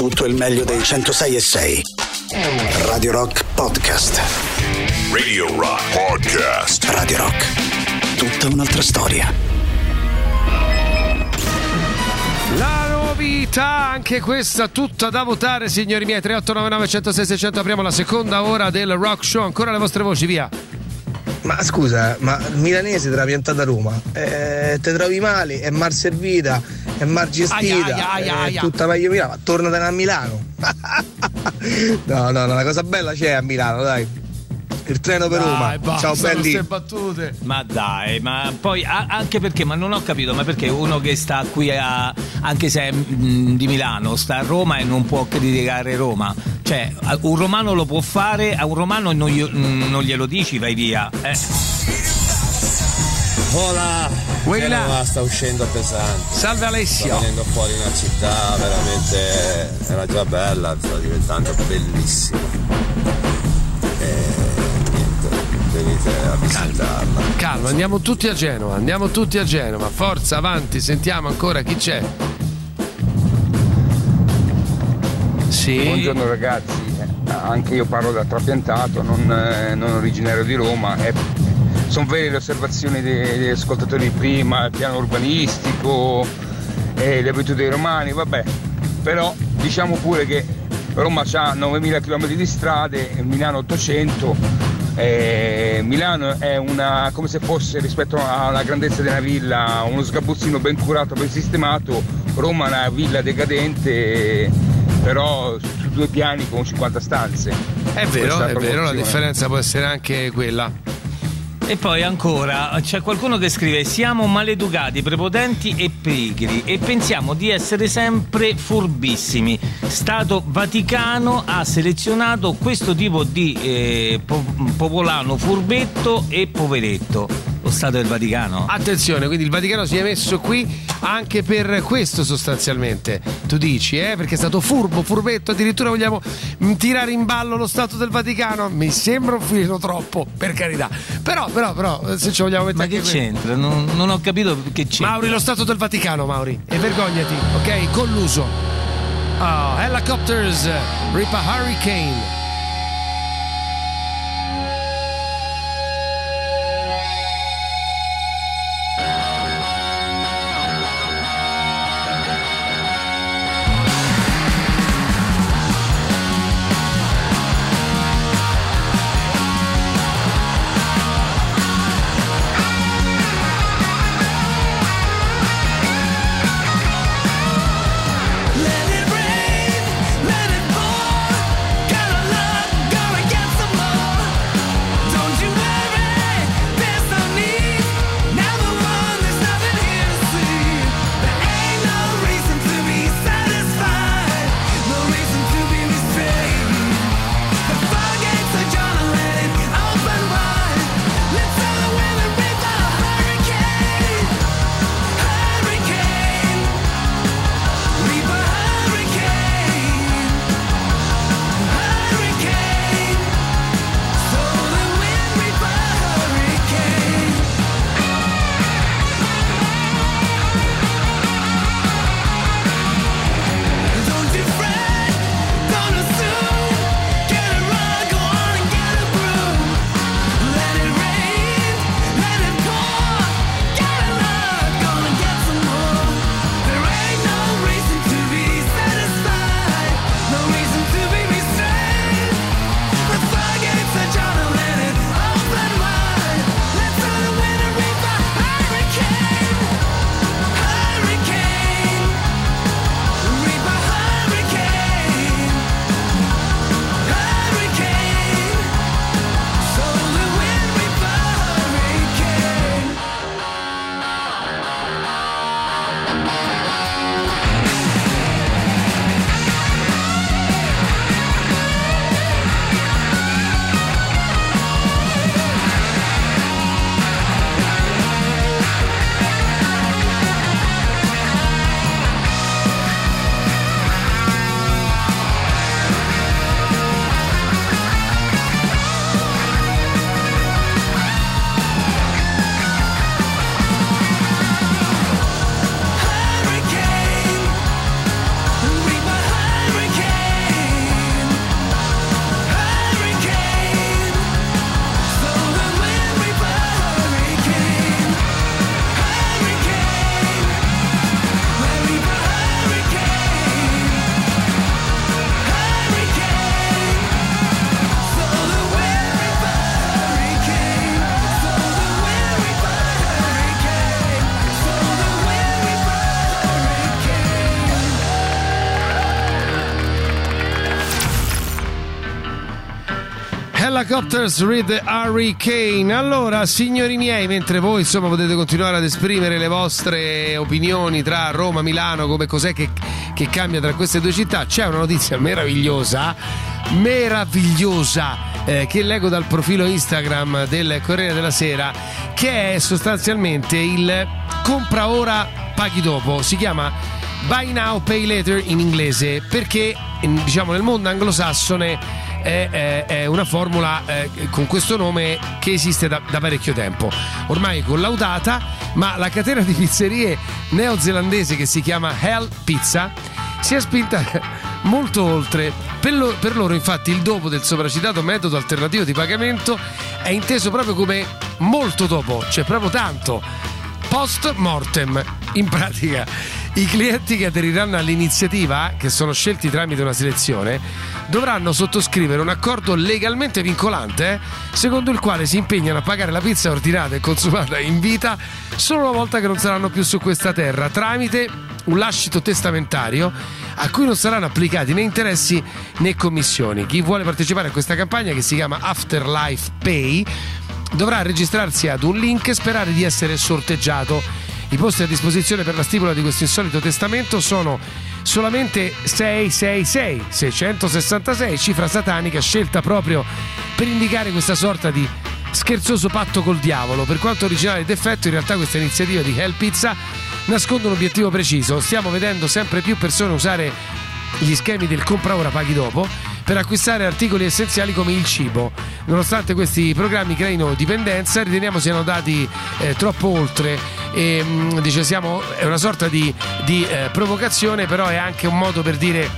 tutto il meglio dei 106 e 6. Radio Rock Podcast. Radio Rock Podcast. Radio Rock. Tutta un'altra storia. La novità, anche questa tutta da votare, signori miei. 3899 106 600 apriamo la seconda ora del Rock Show. Ancora le vostre voci, via. Ma scusa, ma il milanese te l'ha piantata a Roma, eh, te trovi male, è mal servita, è mal gestita, Aia, aia, aia, tutta meglio Milano, ma tornatene a Milano. no, no, no, una cosa bella c'è a Milano, dai. Il treno per Roma. Dai, basta Ciao belli. battute. Ma dai, ma poi a- anche perché, ma non ho capito, ma perché uno che sta qui a, anche se è di Milano, sta a Roma e non può criticare Roma? Cioè, un romano lo può fare, a un romano non, gli- non glielo dici, vai via. Eh. Hola! Quella. Genova sta uscendo pesante. Salve Sta Alessio. venendo fuori una città veramente. era già bella, sta diventando bellissima. E niente, venite a visitarla. Calma, andiamo tutti a Genova, andiamo tutti a Genova. Forza, avanti, sentiamo ancora chi c'è. Sì. Buongiorno ragazzi, Eh, anche io parlo da trapiantato, non, eh, non originario di Roma. Sono vere le osservazioni degli ascoltatori di prima, il piano urbanistico, eh, le abitudini dei romani, vabbè. Però diciamo pure che Roma ha 9.000 km di strade, Milano 800. eh, Milano è una, come se fosse rispetto alla grandezza di una villa, uno sgabuzzino ben curato, ben sistemato. Roma è una villa decadente, però su, due piani con 50 stanze. È vero, è vero, la differenza può essere anche quella. E poi ancora c'è qualcuno che scrive: Siamo maleducati, prepotenti e pigri e pensiamo di essere sempre furbissimi. Stato Vaticano ha selezionato questo tipo di eh, po- popolano furbetto e poveretto. Lo Stato del Vaticano? Attenzione, quindi il Vaticano si è messo qui anche per questo sostanzialmente. Tu dici, eh? Perché è stato furbo, furbetto, addirittura vogliamo tirare in ballo lo Stato del Vaticano. Mi sembra un filo troppo, per carità. Però, però, però, eh, se ci vogliamo mettere Ma che quello. c'entra? Non, non ho capito che c'entra. Mauri, lo Stato del Vaticano, Mauri. E vergognati, ok? Colluso. Oh, Helicopters, Ripa Hurricane. Helicopters Read Harry Kane. Allora, signori miei, mentre voi insomma potete continuare ad esprimere le vostre opinioni tra Roma e Milano, come cos'è che, che cambia tra queste due città, c'è una notizia meravigliosa, meravigliosa, eh, che leggo dal profilo Instagram del Corriere della Sera, che è sostanzialmente il compra ora, paghi dopo. Si chiama Buy Now, Pay Later in inglese, perché diciamo nel mondo anglosassone è, è, è una formula eh, con questo nome che esiste da, da, parecchio tempo, ormai collaudata, ma la catena di pizzerie neozelandese che si chiama Hell Pizza si è spinta molto oltre. Per, lo, per loro infatti il dopo del sopracitato metodo alternativo di pagamento è inteso proprio come molto dopo, cioè proprio tanto, post mortem. In pratica i clienti che aderiranno all'iniziativa, che sono scelti tramite una selezione, dovranno sottoscrivere un accordo legalmente vincolante, secondo il quale si impegnano a pagare la pizza ordinata e consumata in vita solo una volta che non saranno più su questa terra, tramite un lascito testamentario a cui non saranno applicati né interessi né commissioni. Chi vuole partecipare a questa campagna che si chiama Afterlife Pay dovrà registrarsi ad un link e sperare di essere sorteggiato i posti a disposizione per la stipula di questo insolito testamento sono solamente 666, 666, cifra satanica scelta proprio per indicare questa sorta di scherzoso patto col diavolo. Per quanto originale ed effetto, in realtà questa iniziativa di Hell Pizza nasconde un obiettivo preciso. Stiamo vedendo sempre più persone usare gli schemi del compra ora paghi dopo per acquistare articoli essenziali come il cibo. Nonostante questi programmi creino dipendenza, riteniamo siano dati eh, troppo oltre. E, mm, dice, siamo, è una sorta di, di eh, provocazione, però è anche un modo per dire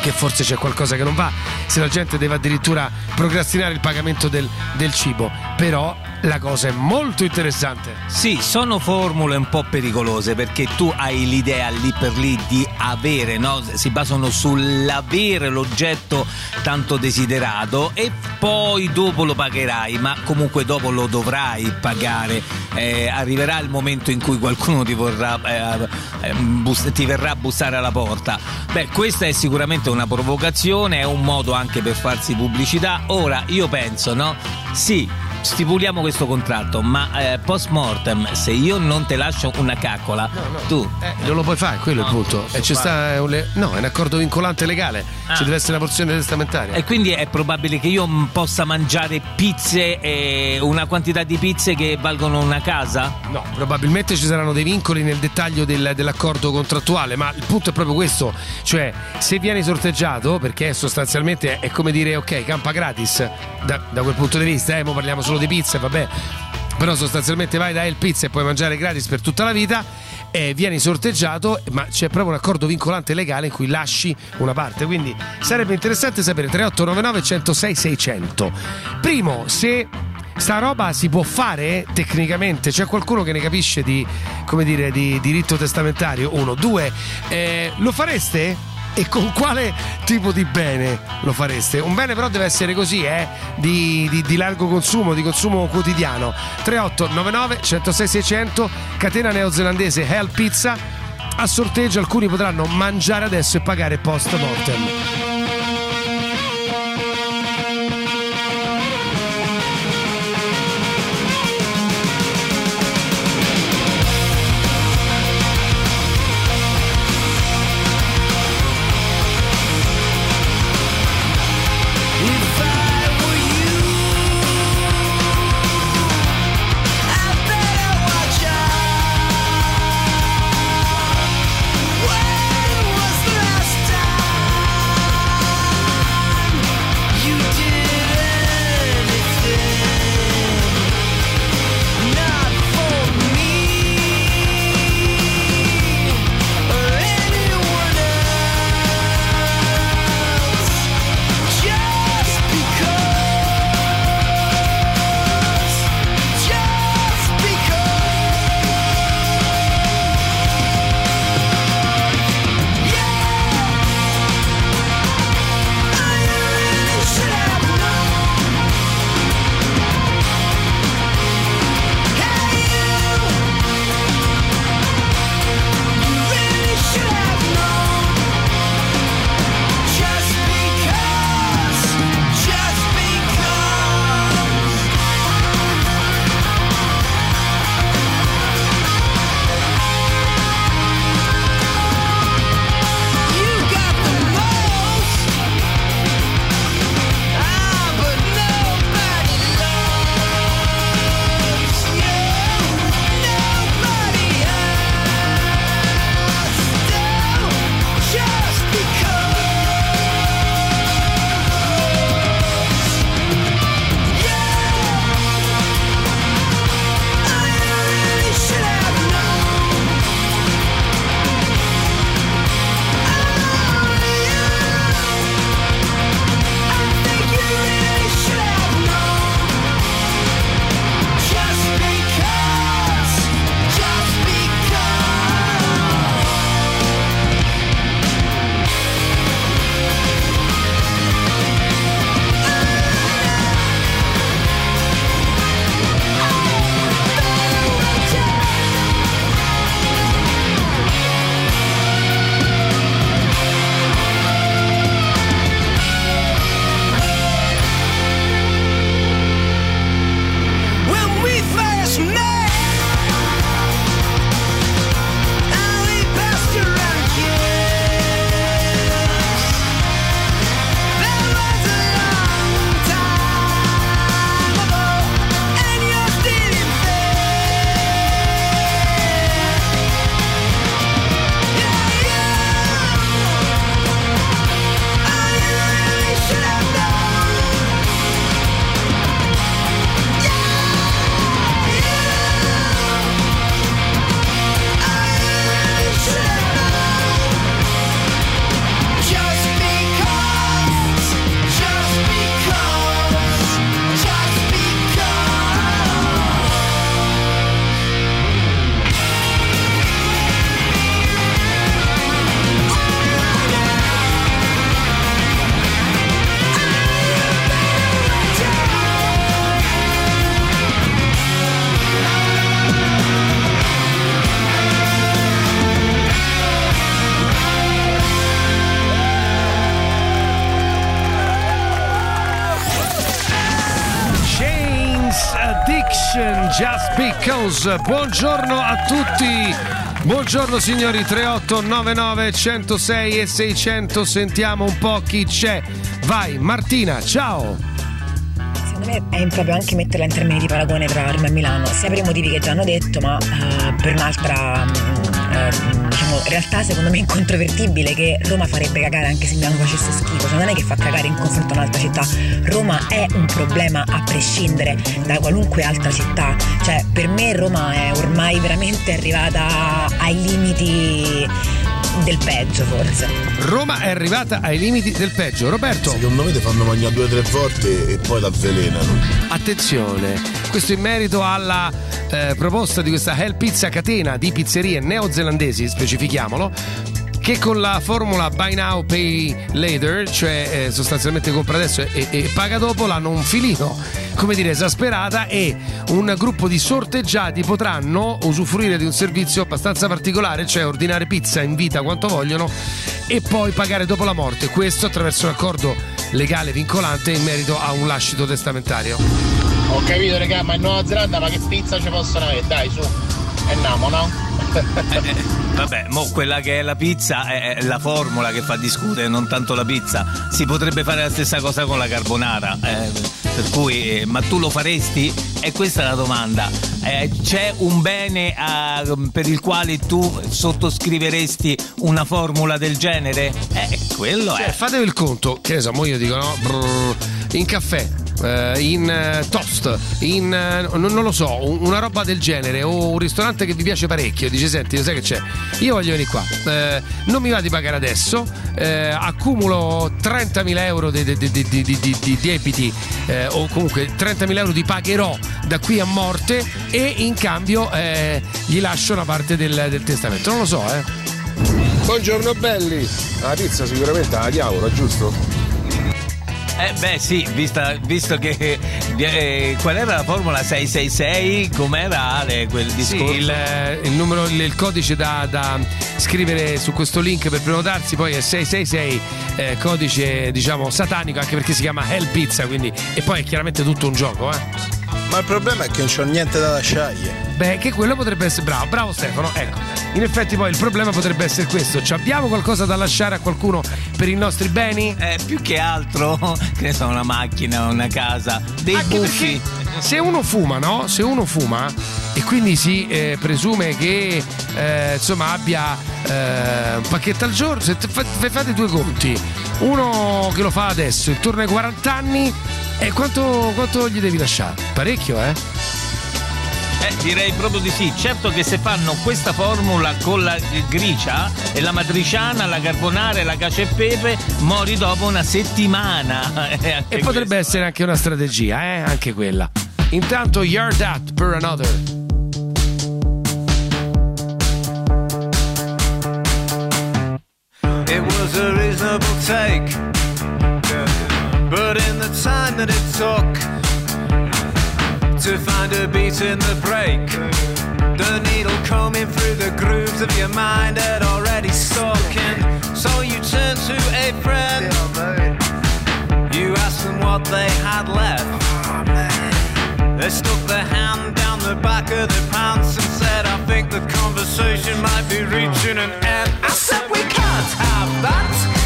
che forse c'è qualcosa che non va se la gente deve addirittura procrastinare il pagamento del, del cibo. Però la cosa è molto interessante. Sì, sono formule un po' pericolose perché tu hai l'idea lì per lì di avere, no? si basano sull'avere l'oggetto tanto desiderato e poi dopo lo pagherai, ma comunque dopo lo dovrai pagare. Eh, arriverà il momento in cui qualcuno ti, vorrà, eh, eh, bus- ti verrà a bussare alla porta. Beh, questa è sicuramente una provocazione, è un modo anche per farsi pubblicità. Ora io penso, no? Sì, stipuliamo questo contratto, ma eh, post mortem, se io non te lascio una caccola, no, no. tu eh, non lo puoi fare, quello no, è il punto. E ci sta un le... No, è un accordo vincolante legale. Ah. Ci deve essere una porzione testamentaria. E quindi è probabile che io possa mangiare pizze e una quantità di pizze che valgono una casa? No, probabilmente ci saranno dei vincoli nel dettaglio del, dell'accordo contrattuale, ma il punto è proprio questo, cioè se vieni sorteggiato, perché sostanzialmente è come dire ok, campa gratis da, da quel punto di vista, eh, mo parliamo solo di pizza, vabbè. Però sostanzialmente vai da El Pizza e puoi mangiare gratis per tutta la vita e vieni sorteggiato, ma c'è proprio un accordo vincolante legale in cui lasci una parte. Quindi sarebbe interessante sapere 3899 106 600. Primo, se sta roba si può fare tecnicamente? C'è qualcuno che ne capisce di, come dire, di diritto testamentario? Uno, due, eh, lo fareste? E con quale tipo di bene lo fareste? Un bene però deve essere così, eh? di, di, di largo consumo, di consumo quotidiano. 3899 106 600, catena neozelandese Hell Pizza. A sorteggio alcuni potranno mangiare adesso e pagare post mortem. Buongiorno a tutti. Buongiorno signori 3899 106 e 600. Sentiamo un po' chi c'è. Vai Martina, ciao. Secondo me è improprio anche metterla in termini di paragone tra Roma e Milano, sia per i motivi che già hanno detto, ma eh, per un'altra mm, eh, diciamo, realtà secondo me incontrovertibile che Roma farebbe cagare anche se Milano facesse schifo, cioè non è che fa cagare in confronto a un'altra città, Roma è un problema a prescindere da qualunque altra città, cioè per me Roma è ormai veramente arrivata ai limiti del peggio forse. Roma è arrivata ai limiti del peggio. Roberto, Secondo me ti fanno mangiare due o tre volte e poi t'avvelenano. attenzione, questo in merito alla eh, proposta di questa Hell Pizza catena di pizzerie neozelandesi, specifichiamolo, che con la formula Buy Now Pay Later, cioè eh, sostanzialmente compra adesso e, e paga dopo, l'hanno un filino, come dire, esasperata e un gruppo di sorteggiati potranno usufruire di un servizio abbastanza particolare, cioè ordinare pizza in vita quanto vogliono e poi pagare dopo la morte. Questo attraverso un accordo legale vincolante in merito a un lascito testamentario. Ho capito raga, ma in Nuova Zelanda ma che pizza ci possono avere? Dai su, andiamo no? Vabbè, mo quella che è la pizza è è la formula che fa discutere, non tanto la pizza. Si potrebbe fare la stessa cosa con la carbonara. eh, per cui, eh, ma tu lo faresti? E questa è la domanda. Eh, c'è un bene ah, per il quale tu sottoscriveresti una formula del genere? Eh, quello Cioè, è. fatevi il conto, che ne so, mo io dico no, brrr, in caffè, eh, in eh, toast, in eh, non, lo so, un- una roba del genere o un ristorante che vi piace parecchio, dice senti, sai che c'è? Io voglio venire qua, eh, non mi va di pagare adesso, eh, accumulo 30.000 euro di, di, di, di, debiti eh, o comunque 30.000 euro di pagherò da qui a morte e in cambio eh, gli lascio una parte del, del testamento, non lo so, eh. Buongiorno belli! La pizza sicuramente la diavola, giusto? Eh beh sì, vista- visto che eh, qual era la formula 666, com'era Ale quel Sì, discorso? il, eh, il numero, il, il codice da, da scrivere su questo link per prenotarsi poi è 666, eh, codice diciamo satanico anche perché si chiama Hell Pizza, quindi e poi è chiaramente tutto un gioco, eh. Ma il problema è che non c'ho niente da lasciare. Beh, che quello potrebbe essere bravo, bravo Stefano, ecco. In effetti poi il problema potrebbe essere questo, Ci abbiamo qualcosa da lasciare a qualcuno per i nostri beni? Eh, più che altro, che ne so, una macchina, una casa, dei Anche buffi. perché se uno fuma, no? Se uno fuma e quindi si eh, presume che eh, insomma abbia eh, un pacchetto al giorno, se te- fa- fate due conti, uno che lo fa adesso, intorno ai 40 anni, e quanto, quanto gli devi lasciare? Parecchio, eh? Eh, direi proprio di sì. Certo che se fanno questa formula con la gricia e la matriciana, la carbonara e la cacio e pepe, mori dopo una settimana. Eh, E potrebbe questo. essere anche una strategia, eh? Anche quella. Intanto You're That per Another. It was a reasonable take. But in the time that it took to find a beat in the break, the needle combing through the grooves of your mind had already stuck in. So you turn to a friend. You ask them what they had left. They stuck their hand down the back of their pants and said, I think the conversation might be reaching an end. I said, we can't have that.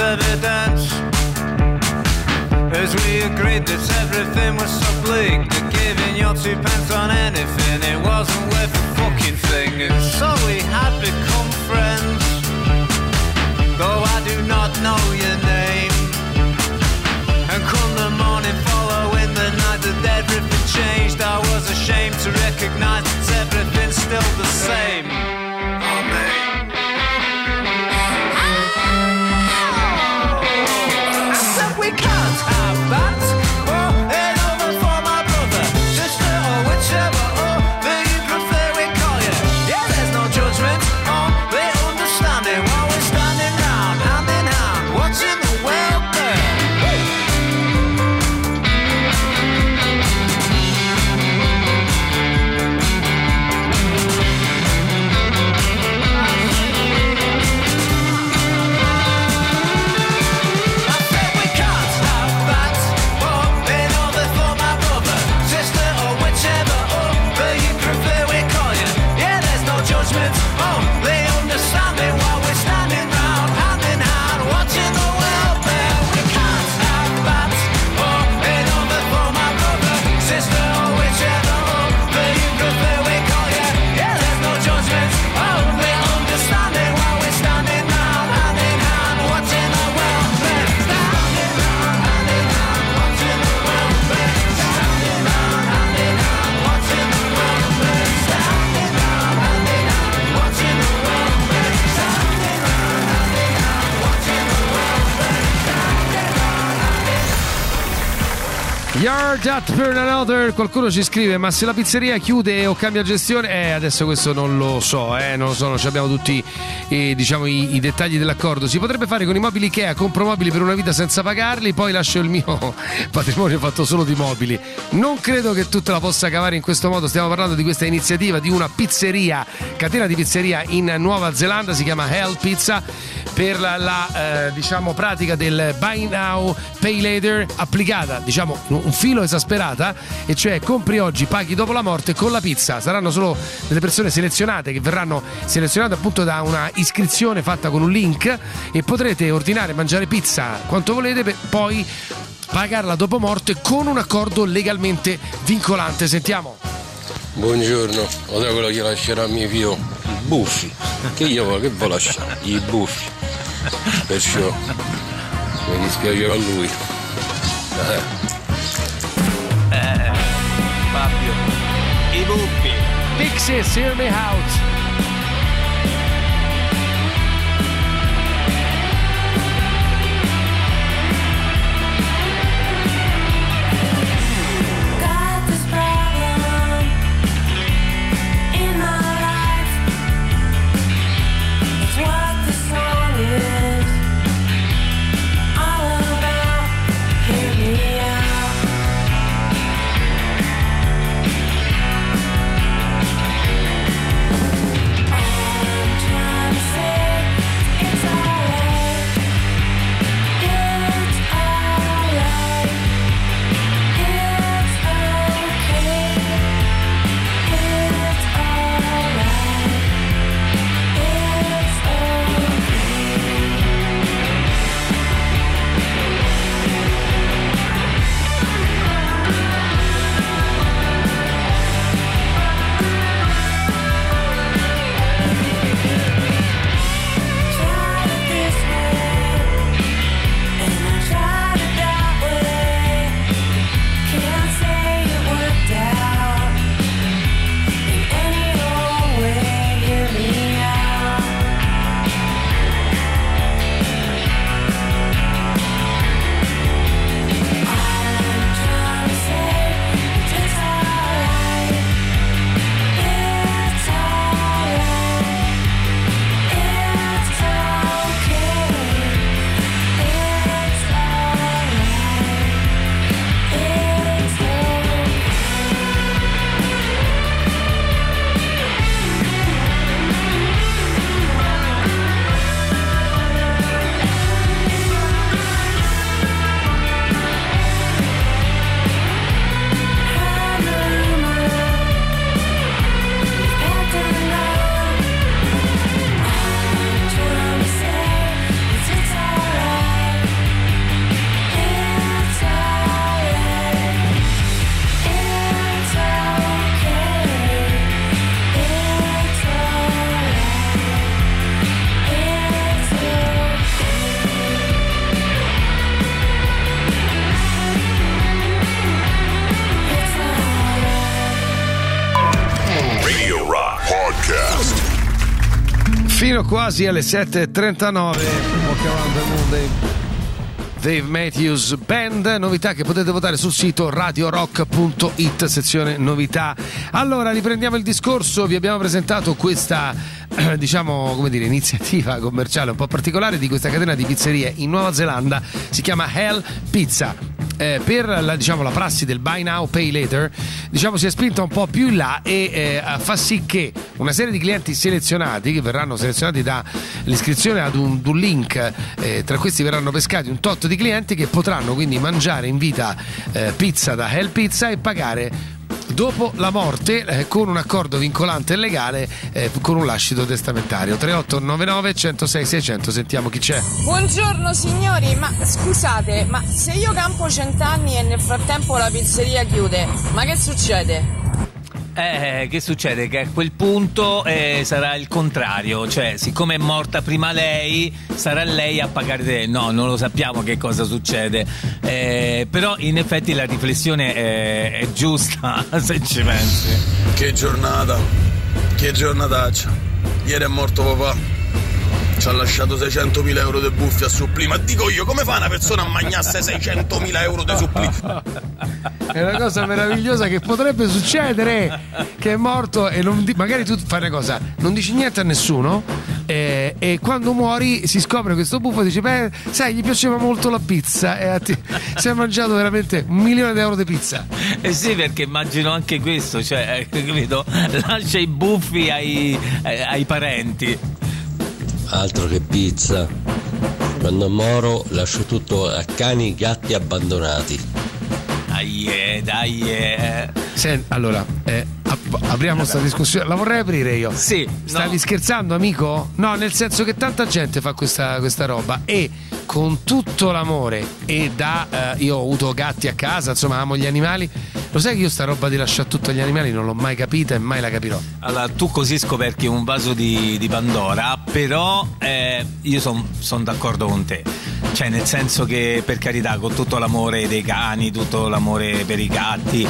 Evident. As we agreed that everything was so bleak that giving your two pence on anything it wasn't worth a fucking thing. And so we had become friends. Though I do not know your name. And come the morning following the night that everything changed, I was ashamed to recognize that everything's still the same. That per another. Qualcuno ci scrive: Ma se la pizzeria chiude o cambia gestione, eh, adesso questo non lo so, eh, non lo so, non abbiamo tutti eh, diciamo, i, i dettagli dell'accordo. Si potrebbe fare con i mobili Ikea, compro mobili per una vita senza pagarli, poi lascio il mio patrimonio fatto solo di mobili. Non credo che tu te la possa cavare in questo modo. Stiamo parlando di questa iniziativa di una pizzeria, catena di pizzeria in Nuova Zelanda, si chiama Hell Pizza per la, la, eh, diciamo, pratica del buy now, pay later applicata, diciamo un filo esasperata, e cioè compri oggi, paghi dopo la morte con la pizza. Saranno solo delle persone selezionate che verranno selezionate appunto da una iscrizione fatta con un link e potrete ordinare mangiare pizza quanto volete per poi pagarla dopo morte con un accordo legalmente vincolante. Sentiamo. Buongiorno, ora quello che lascerà mio figlio i buffi. Che io che vuoi lasciare? I buffi. Perciò mi dispiace a lui. Eh. Eh, Fabio. I buffi. Pixies, hear me out. Fino quasi alle 7.39. Walk Around the Moon dei Dave Matthews Band, novità che potete votare sul sito radiorock.it, sezione novità. Allora, riprendiamo il discorso, vi abbiamo presentato questa, diciamo, come dire, iniziativa commerciale un po' particolare di questa catena di pizzerie in Nuova Zelanda, si chiama Hell Pizza. Eh, per la, diciamo, la prassi del buy now, pay later, diciamo, si è spinta un po' più in là e eh, fa sì che una serie di clienti selezionati, che verranno selezionati dall'iscrizione ad un, un link, eh, tra questi verranno pescati un tot di clienti che potranno quindi mangiare in vita eh, pizza da Hell Pizza e pagare dopo la morte eh, con un accordo vincolante e legale eh, con un lascito testamentario 3899 106 600 sentiamo chi c'è Buongiorno signori, ma scusate, ma se io campo cent'anni e nel frattempo la pizzeria chiude, ma che succede? Eh, che succede? Che a quel punto eh, sarà il contrario, cioè siccome è morta prima lei, sarà lei a pagare te. No, non lo sappiamo che cosa succede. Eh, però in effetti la riflessione è, è giusta, se ci pensi. Che giornata, che giornataccia. Ieri è morto papà. Ci ha lasciato 600.000 euro di buffi a supplì. Ma dico io, come fa una persona a magnasse 600.000 euro di supplì? È una cosa meravigliosa che potrebbe succedere. Che è morto e non di- magari tu fai una cosa, non dici niente a nessuno. eh, e quando muori si scopre questo buffo e dici: Beh, sai, gli piaceva molto la pizza. E a ti- si è mangiato veramente un milione di euro di pizza. Eh sì, perché immagino anche questo, cioè, eh, capito? Lascia i buffi ai, eh, ai parenti. Altro che pizza. Quando moro lascio tutto a cani, gatti abbandonati. Dai, eh, dai. eh. Sen- allora, eh, ap- apriamo questa discussione. La vorrei aprire io. Sì. Stavi scherzando, amico? No, nel senso che tanta gente fa questa, questa roba e con tutto l'amore e da eh, io ho avuto gatti a casa, insomma, amo gli animali. Lo sai che io sta roba di lasciare tutto agli animali non l'ho mai capita e mai la capirò. Allora, tu così scoperchi un vaso di, di Pandora, però eh, io sono d'accordo con te. Cioè, nel senso che, per carità, con tutto l'amore dei cani, tutto l'amore per i gatti,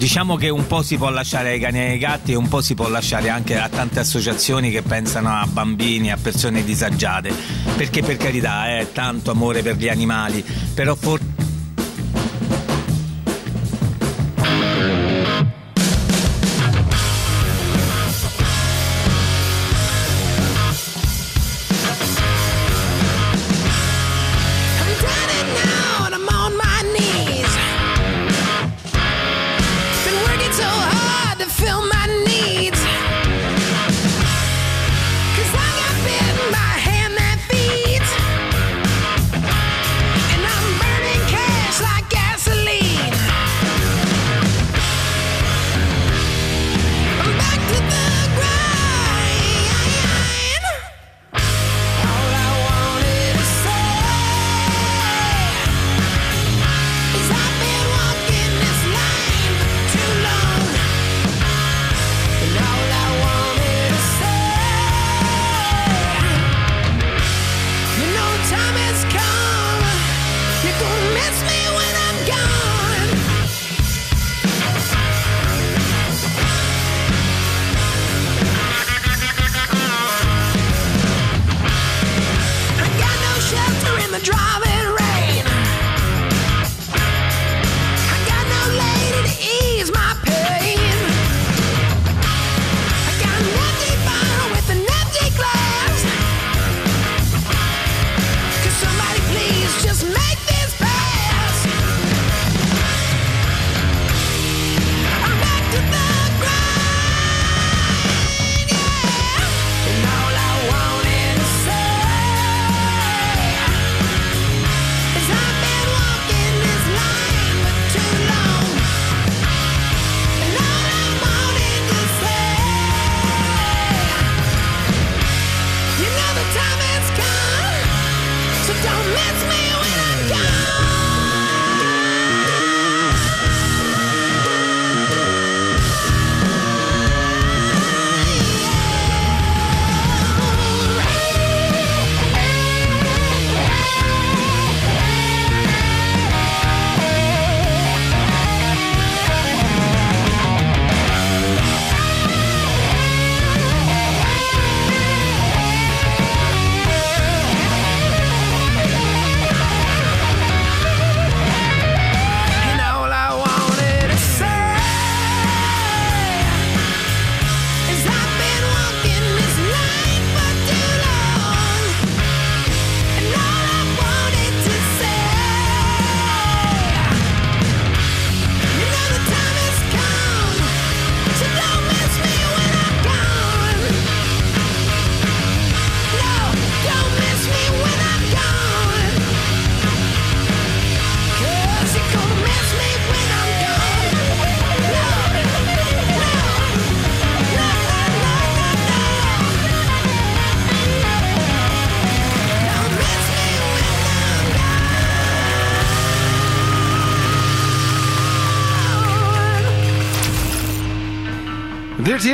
diciamo che un po' si può lasciare ai cani e ai gatti e un po' si può lasciare anche a tante associazioni che pensano a bambini, a persone disagiate. Perché, per carità, è tanto amore per gli animali, però forse.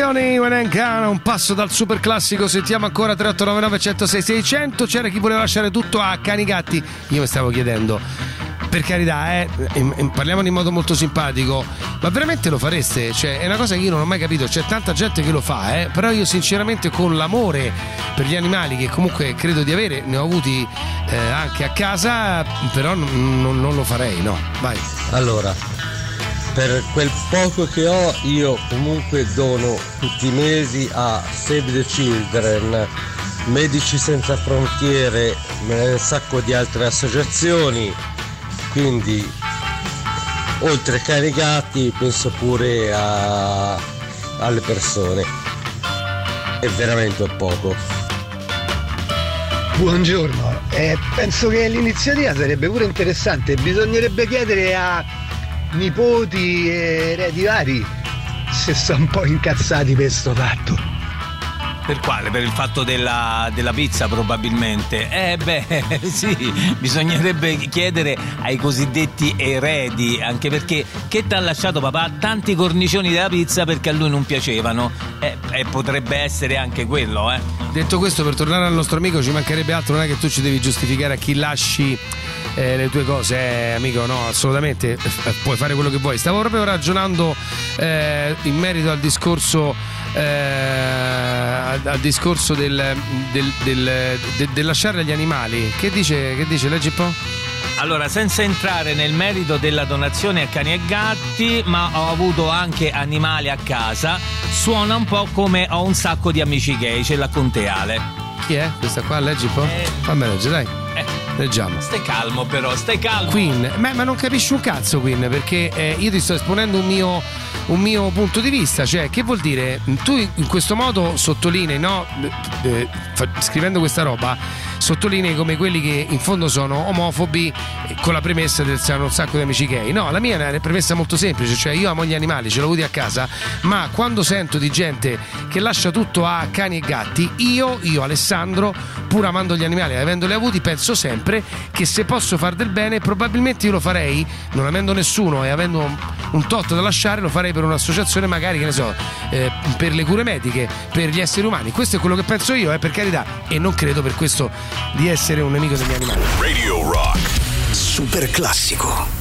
Dirty Honey, Wenencana, un passo dal super classico. Sentiamo ancora 3899 106 600. C'era chi voleva lasciare tutto a cani gatti. Io mi stavo chiedendo per carità, eh, parliamone in modo molto simpatico, ma veramente lo fareste? Cioè, è una cosa che io non ho mai capito, c'è tanta gente che lo fa, eh, però io sinceramente con l'amore per gli animali che comunque credo di avere, ne ho avuti eh, anche a casa, però non- non lo farei, no, vai. Allora, per quel poco che ho io comunque dono tutti i mesi a Save the Children, Medici Senza Frontiere, un sacco di altre associazioni, quindi oltre cani e gatti penso pure a- alle persone. È veramente poco. Buongiorno, Eh, penso che l'iniziativa sarebbe pure interessante, bisognerebbe chiedere a nipoti e eredi vari se sono un po' incazzati per sto fatto. Per quale? Per il fatto della, della pizza probabilmente? Eh beh, sì, bisognerebbe chiedere ai cosiddetti eredi, anche perché che ti ha lasciato papà tanti cornicioni della pizza perché a lui non piacevano. Eh, e potrebbe essere anche quello, eh. Detto questo, per tornare al nostro amico, ci mancherebbe altro, non è che tu ci devi giustificare a chi lasci eh, le tue cose, eh, amico, no, assolutamente, eh, puoi fare quello che vuoi. Stavo proprio ragionando eh, in merito al discorso. eh, al, al discorso del, del- del- de- del lasciare agli animali che dice, che dice leggi un po'? Allora, senza entrare nel merito della donazione a cani e gatti, ma ho avuto anche animali a casa, suona un po' come ho un sacco di amici gay, ce l'ha con te Ale. Chi è? Questa qua leggi un po'? Fammi leggere, dai. Leggiamo. Stai calmo però, stai calmo. Queen, ma, ma non capisci un cazzo Queen perché eh, io ti sto esponendo un mio, un mio punto di vista, cioè che vuol dire tu in questo modo sottolinei, no? Eh, eh, scrivendo questa roba, sottolinei come quelli che in fondo sono omofobi eh, con la premessa del se hanno un sacco di amici gay. No, la mia è una premessa molto semplice, cioè io amo gli animali, ce l'ho avuti a casa, ma quando sento di gente che lascia tutto a cani e gatti, io, io Alessandro, pur amando gli animali e avendoli avuti, penso sempre che se posso far del bene, probabilmente io lo farei, non avendo nessuno e avendo un tot da lasciare, lo farei per un'associazione magari, che ne so, eh, per le cure mediche, per gli esseri umani. Questo è quello che penso io, eh, per carità, e non credo per questo di essere un nemico degli animali. Radio Rock. Super classico.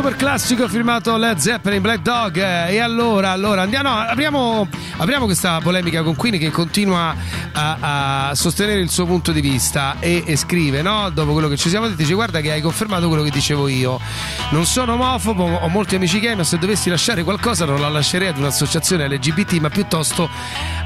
Super classico firmato Led Zeppelin Black Dog. Eh, E allora, allora andiamo, apriamo, apriamo questa polemica con Queen che continua a, a sostenere il suo punto di vista e, e scrive, no? Dopo quello che ci siamo detti, dice guarda che hai confermato quello che dicevo io. Non sono omofobo, ho molti amici gay, ma se dovessi lasciare qualcosa non la lascerei ad un'associazione LGBT, ma piuttosto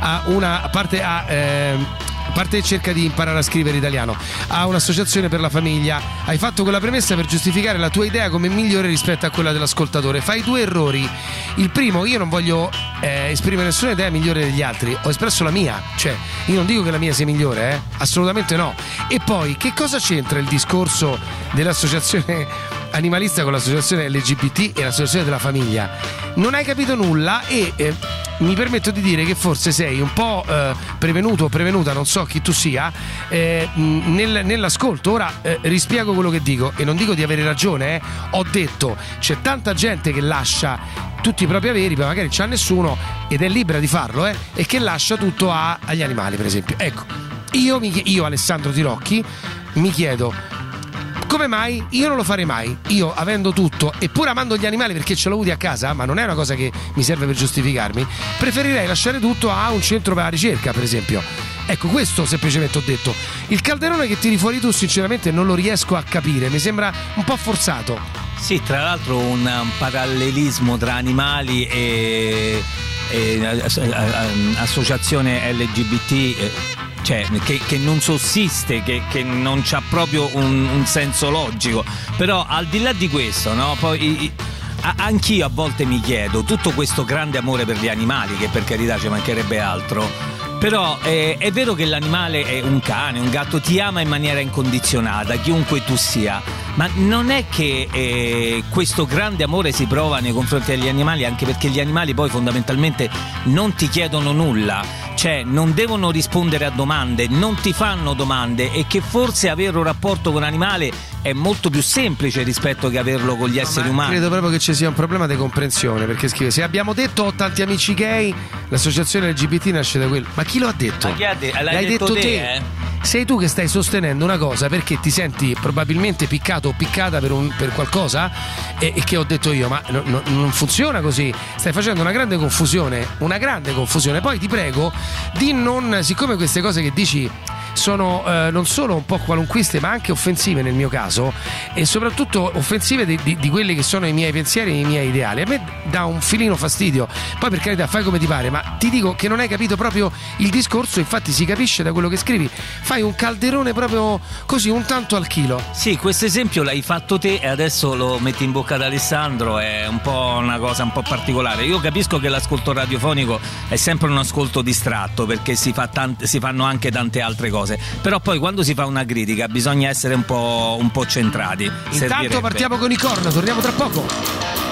a una parte a. a parte cerca di imparare a scrivere italiano, a un'associazione per la famiglia. Hai fatto quella premessa per giustificare la tua idea come migliore rispetto a quella dell'ascoltatore. Fai due errori. Il primo, io non voglio eh, esprimere nessuna idea migliore degli altri, ho espresso la mia. Cioè, io non dico che la mia sia migliore, eh? assolutamente no. E poi, che cosa c'entra il discorso dell'associazione animalista con l'associazione LGBT e l'associazione della famiglia? Non hai capito nulla e. eh, mi permetto di dire che forse sei un po' eh, prevenuto o prevenuta, non so chi tu sia, eh, nel- nell'ascolto. Ora eh, rispiego quello che dico e non dico di avere ragione, eh. ho detto c'è tanta gente che lascia tutti i propri averi, poi magari c'ha nessuno ed è libera di farlo, eh, e che lascia tutto a- agli animali, per esempio. Ecco, io, io Alessandro Tirocchi mi chiedo come mai? Io non lo farei mai. Io, avendo tutto, e pur amando gli animali perché ce l'ho avuti a casa, ma non è una cosa che mi serve per giustificarmi, preferirei lasciare tutto a un centro per la ricerca, per esempio. Ecco, questo semplicemente ho detto. Il calderone che tiri fuori tu, sinceramente, non lo riesco a capire. Mi sembra un po' forzato. Sì, tra l'altro un, um, parallelismo tra animali e, e, a- associazione LGBT. eh, Cioè, che, che non sussiste, che, che non c'ha proprio un, un senso logico. Però al di là di questo, no? Poi anch'io a volte mi chiedo, tutto questo grande amore per gli animali, che per carità ci mancherebbe altro. Però eh, è vero che l'animale è un cane, un gatto, ti ama in maniera incondizionata, chiunque tu sia, ma non è che eh, questo grande amore si prova nei confronti degli animali, anche perché gli animali poi fondamentalmente non ti chiedono nulla, cioè non devono rispondere a domande, non ti fanno domande e che forse avere un rapporto con un animale è molto più semplice rispetto che averlo con gli esseri umani. Credo proprio che ci sia un problema di comprensione, perché scrive: Se abbiamo detto ho tanti amici gay, l'associazione LGBT nasce da quello. Ma chi lo ha detto? Ma chi ha de- l'hai detto te, eh? Sei tu che stai sostenendo una cosa perché ti senti probabilmente piccato o piccata per, un- per qualcosa e, e che ho detto io, ma no- no- non funziona così. Stai facendo una grande confusione, una grande confusione. Poi ti prego di non, siccome queste cose che dici sono eh, non solo un po' qualunquiste ma anche offensive nel mio caso e soprattutto offensive di, di- di quelli che sono i miei pensieri e i miei ideali. A me dà un filino fastidio. Poi per carità fai come ti pare, ma ti dico che non hai capito proprio il discorso, infatti si capisce da quello che scrivi. Fai un calderone proprio così, un tanto al chilo. Sì, questo esempio l'hai fatto te e adesso lo metti in bocca ad Alessandro, è un po' una cosa un po' particolare. Io capisco che l'ascolto radiofonico è sempre un ascolto distratto perché si, fa tante- si fanno anche tante altre cose, però poi quando si fa una critica bisogna essere un po', un po' centrati. Intanto Servirebbe. partiamo con i corno, torniamo tra poco.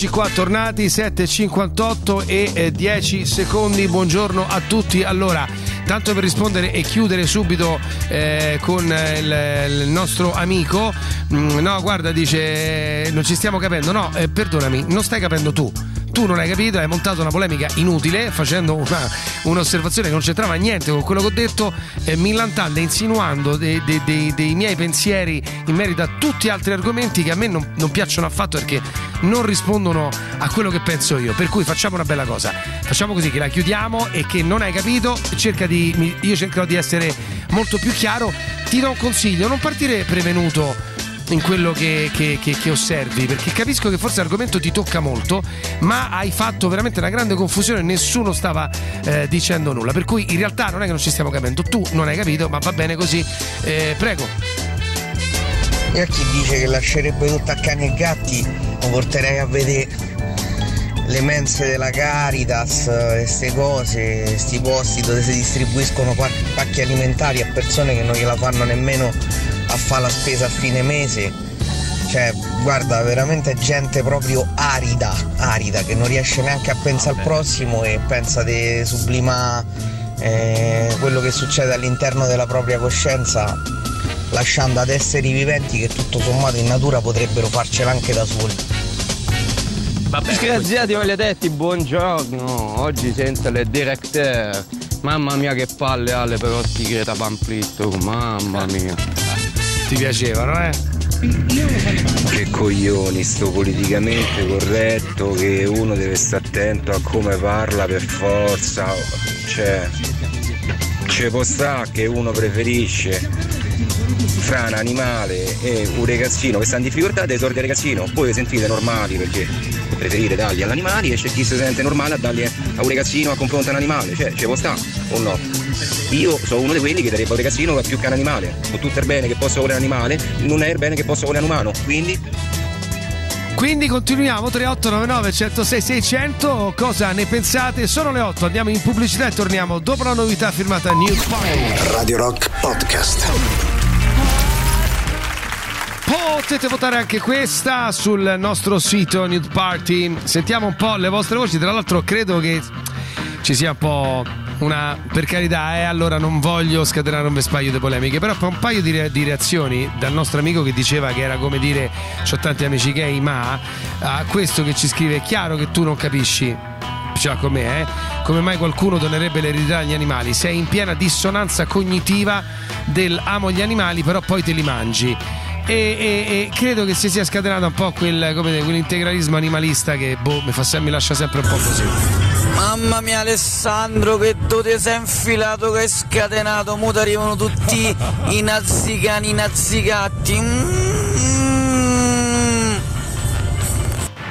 Eccoci qua, tornati 7.58 e eh, 10 secondi. Buongiorno a tutti. Allora, tanto per rispondere e chiudere subito eh, con eh, il, il nostro amico. mm, no, guarda, dice: eh, Non ci stiamo capendo. No, eh, perdonami, non stai capendo tu. Tu non hai capito, hai montato una polemica inutile facendo una- un'osservazione che non c'entrava niente con quello che ho detto, eh, millantando e insinuando dei, dei- dei- dei miei pensieri in merito a tutti altri argomenti che a me non, non piacciono affatto perché non rispondono a quello che penso io. Per cui facciamo una bella cosa, facciamo così che la chiudiamo e che non hai capito, cerca di, mi- io cercherò di essere molto più chiaro. Ti do un consiglio, non partire prevenuto in quello che, che- che- che osservi, perché capisco che forse l'argomento ti tocca molto, ma hai fatto veramente una grande confusione e nessuno stava eh, dicendo nulla. Per cui in realtà non è che non ci stiamo capendo, tu non hai capito, ma va bene così. Eh, prego. Io a chi dice che lascerebbe tutto a cani e gatti lo porterei a vedere le mense della Caritas, queste cose, questi posti dove si distribuiscono pa- pacchi alimentari a persone che non gliela fanno nemmeno a fare la spesa a fine mese. Cioè, guarda, veramente gente proprio arida, arida, che non riesce neanche a pensare al prossimo e pensa di sublimare eh, quello che succede all'interno della propria coscienza lasciando ad esseri viventi che tutto sommato in natura potrebbero farcela anche da soli. Disgraziati maledetti, buongiorno. Oggi senza le directeur. Mamma mia che palle alle però sti Greta Pamplitto, mamma mia. Ti piacevano, eh? Che coglioni sto politicamente corretto che uno deve stare attento a come parla per forza. Cioè, ci può sta che uno preferisce fra un animale e un ragazzino che sta in difficoltà soldi al ragazzino. Voi vi sentite normali perché preferite darli agli animali e c'è chi si sente normale a darli a un ragazzino a confronto a un animale. Cioè, ci può sta o no? Io sono uno di quelli che darebbe a un ragazzino più che a un animale. Con tutto il bene che possa volere un animale, non è il bene che possa volere un umano. Quindi Quindi continuiamo 3899 106 600 cosa ne pensate? Sono le 8, andiamo in pubblicità e torniamo dopo la novità firmata New Fire. Radio Rock Podcast. Potete votare anche questa sul nostro sito Nude Party. Sentiamo un po' le vostre voci. Tra l'altro, credo che ci sia un po' una. Per carità, eh, allora non voglio scatenare un vespaio di polemiche, però un paio di, re- di reazioni dal nostro amico che diceva che era come dire: C'ho tanti amici gay, ma a questo che ci scrive: È chiaro che tu non capisci con me, eh? Come mai qualcuno donerebbe l'eredità agli animali? Sei in piena dissonanza cognitiva del amo gli animali, però poi te li mangi. E, e- e credo che si sia scatenato un po' quel, dire, quell'integralismo animalista che boh, mi, fa mi lascia sempre un po' così. Mamma mia Alessandro che tu ti sei infilato che hai scatenato, mo arrivano tutti i nazzicani, i nazzicatti. Mm.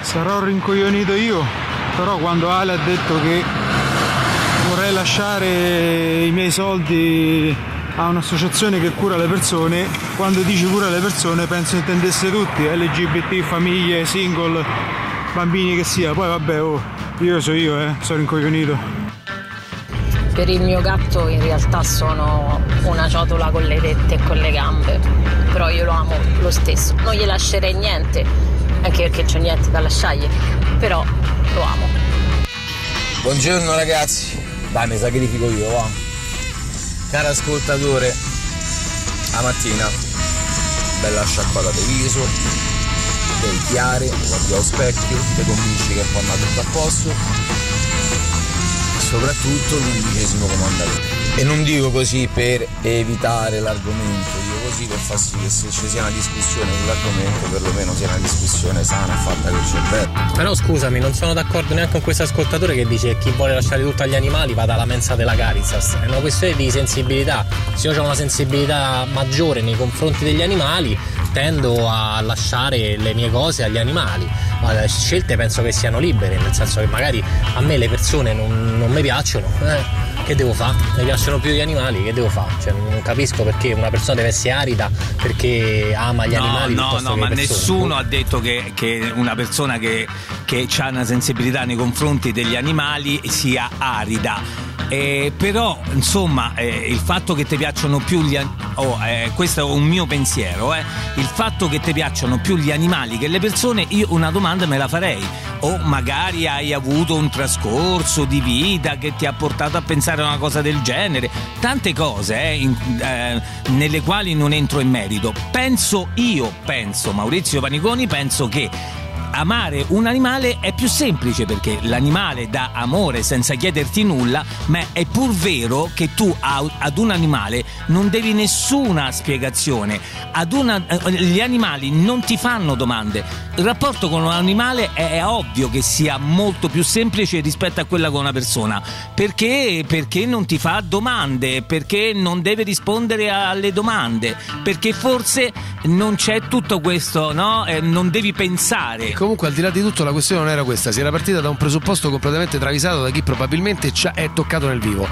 Sarò rincoglionito io, però quando Ale ha detto che vorrei lasciare i miei soldi a un'associazione che cura le persone, quando dici cura le persone penso intendesse tutti, LGBT, famiglie, single, bambini che sia, poi vabbè oh, io so io eh, sono rincoglionito. Per il mio gatto in realtà sono una ciotola con le tette e con le gambe, però io lo amo lo stesso. Non gli lascerei niente, anche perché c'ho niente da lasciargli, però lo amo. Buongiorno ragazzi, dai mi sacrifico io, va. Caro ascoltatore, la mattina, bella sciacquata di viso, del chiare, guardi allo specchio, ti convinci che è andato tutto a posto, e soprattutto l'undicesimo comandamento. E non dico così per evitare l'argomento, dico così per far sì che se ci sia una discussione sull'argomento, perlomeno sia una discussione sana e fatta col cervello. Però scusami, non sono d'accordo neanche con questo ascoltatore che dice che chi vuole lasciare tutto agli animali vada alla mensa della Caritas. È una questione di sensibilità. Se io ho una sensibilità maggiore nei confronti degli animali, tendo a lasciare le mie cose agli animali. Ma le scelte penso che siano libere, nel senso che magari a me le persone non, non mi piacciono. eh, che devo fare? Mi piacciono più gli animali, che devo fare? Cioè, non capisco perché una persona deve essere arida perché ama gli no, animali. No, no, ma persone. nessuno ha detto che, che una persona che, che ha una sensibilità nei confronti degli animali sia arida. Eh, però, insomma, eh, il fatto che ti piacciono più gli an- oh, eh, questo è un mio pensiero, eh. Il fatto che ti piacciono più gli animali che le persone, io una domanda me la farei. O magari hai avuto un trascorso di vita che ti ha portato a pensare a una cosa del genere. Tante cose eh, in- eh, nelle quali non entro in merito. Penso io, penso Maurizio Paniconi, penso che amare un animale è più semplice perché l'animale dà amore senza chiederti nulla, ma è pur vero che tu ad un animale non devi nessuna spiegazione. Una- eh, gli animali non ti fanno domande. Il rapporto con un animale è, è ovvio che sia molto più semplice rispetto a quella con una persona. Perché? Perché non ti fa domande, perché non deve rispondere alle domande, perché forse non c'è tutto questo, no? Eh, non devi pensare. Comunque, al di là di tutto, la questione non era questa. Si era partita da un presupposto completamente travisato da chi probabilmente è toccato nel vivo.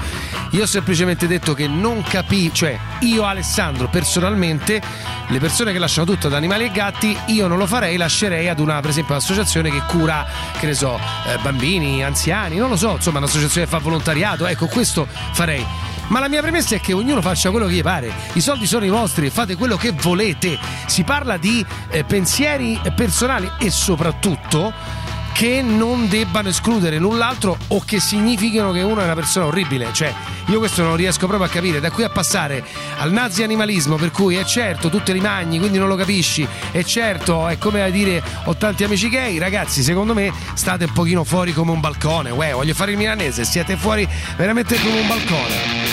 Io ho semplicemente detto che non capì, cioè io, Alessandro, personalmente, le persone che lasciano tutto ad animali e gatti, io non lo farei, lascerei ad una, per esempio, un'associazione che cura, che ne so, eh, bambini, anziani, non lo so, insomma, un'associazione che fa volontariato. Ecco, questo farei. Ma la mia premessa è che ognuno faccia quello che gli pare. I soldi sono i vostri, fate quello che volete. Si parla di eh, pensieri personali e soprattutto che non debbano escludere null'altro o che significhino che uno è una persona orribile. Cioè, io questo non riesco proprio a capire. Da qui a passare al nazi animalismo, per cui è certo, tu te li mangi, quindi non lo capisci. È certo, è come a dire ho tanti amici gay. Ragazzi, secondo me state un pochino fuori come un balcone. Uè, voglio fare il milanese, siete fuori veramente come un balcone.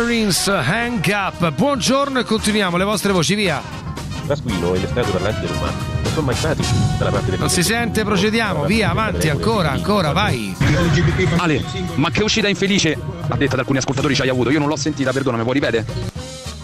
Mr. Rins, hang up. Buongiorno e continuiamo. Le vostre voci, via. Trasquino e le strade parlanti dell'umano non sono mai stati dalla parte del Non si sente, procediamo. Via, avanti, ancora, ancora, vai. Ale, ma che uscita infelice, a detta da alcuni ascoltatori ci hai avuto, io non l'ho sentita, perdonami, puoi ripetere?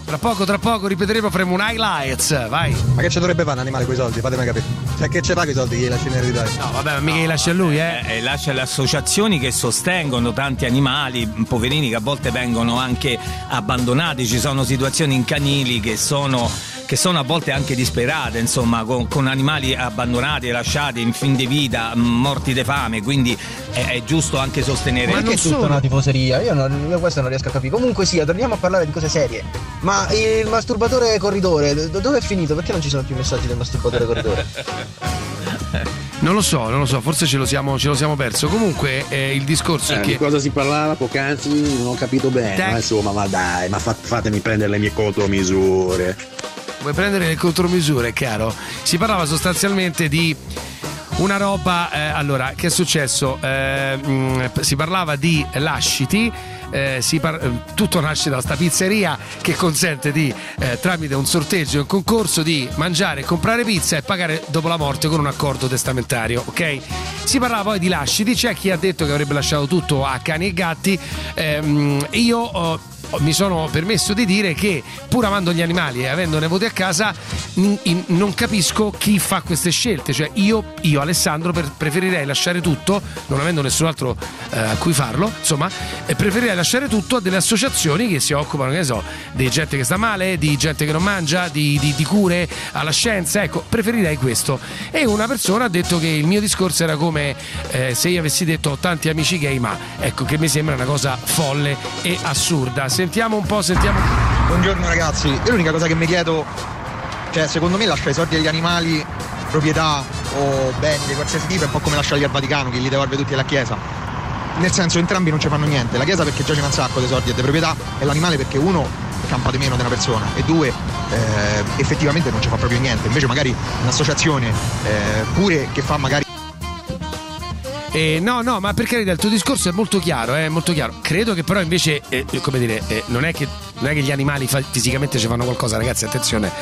Tra poco, tra poco ripeteremo, faremo un highlights. Vai. Ma che ci dovrebbe fare un animale con i soldi? Fatemi capire. Cioè, che fa con i soldi che gli lasci in eredità? No, vabbè, ma mica li lascia a lui, eh. E lascia le associazioni che sostengono tanti animali, poverini che a volte vengono anche abbandonati. Ci sono situazioni in canili che sono, che sono a volte anche disperate, insomma, con, con animali abbandonati, lasciati in fin di vita, m, morti di fame. Quindi è, è giusto anche sostenere. Ma che è tutta una tifoseria? Io, non, io questo non riesco a capire. Comunque sia, torniamo a parlare di cose serie. Ma il masturbatore corridore, do- dove è finito? Perché non ci sono più messaggi del masturbatore corridore? Non lo so, non lo so, forse ce lo siamo, ce lo siamo perso. Comunque eh, il discorso Eh, è di che. cosa si parlava poc'anzi non ho capito bene. Tec- ma insomma, ma dai, ma fa- fatemi prendere le mie contromisure. Vuoi prendere le contromisure, caro? Si parlava sostanzialmente di una roba. eh, allora, che è successo? Eh, mh, si parlava di lasciti. eh, par- eh, tutto nasce da sta pizzeria che consente di, eh, tramite un sorteggio e un concorso, di mangiare, comprare pizza e pagare dopo la morte con un accordo testamentario, ok? Si parlava poi di lasciti, c'è chi ha detto che avrebbe lasciato tutto a cani e gatti. ehm, io ho- mi sono permesso di dire che pur amando gli animali e avendone avuti a casa n- in- non capisco chi fa queste scelte. Cioè io, io Alessandro per- preferirei lasciare tutto non avendo nessun altro eh, a cui farlo insomma e preferirei lasciare tutto a delle associazioni che si occupano che ne so di gente che sta male di gente che non mangia di, di- di cure alla scienza ecco preferirei questo. E una persona ha detto che il mio discorso era come eh, se io avessi detto ho tanti amici gay ma ecco che mi sembra una cosa folle e assurda sentiamo un po' sentiamo Buongiorno ragazzi, io l'unica cosa che mi chiedo, cioè secondo me lasciare i soldi agli animali, proprietà o beni di qualsiasi tipo è un po' come lasciarli al Vaticano, che li devolve tutti alla Chiesa. Nel senso entrambi non ci fanno niente, la Chiesa perché già c'è un sacco di soldi e di proprietà e l'animale perché uno campa di meno di una persona e due eh, effettivamente non ci fa proprio niente. Invece magari un'associazione eh, pure che fa magari Eh, no, no, ma per carità, il tuo discorso è molto chiaro, è molto chiaro. Credo che però invece, eh, come dire, eh, non, è che, non è che gli animali fa- fisicamente ci fanno qualcosa, ragazzi, attenzione.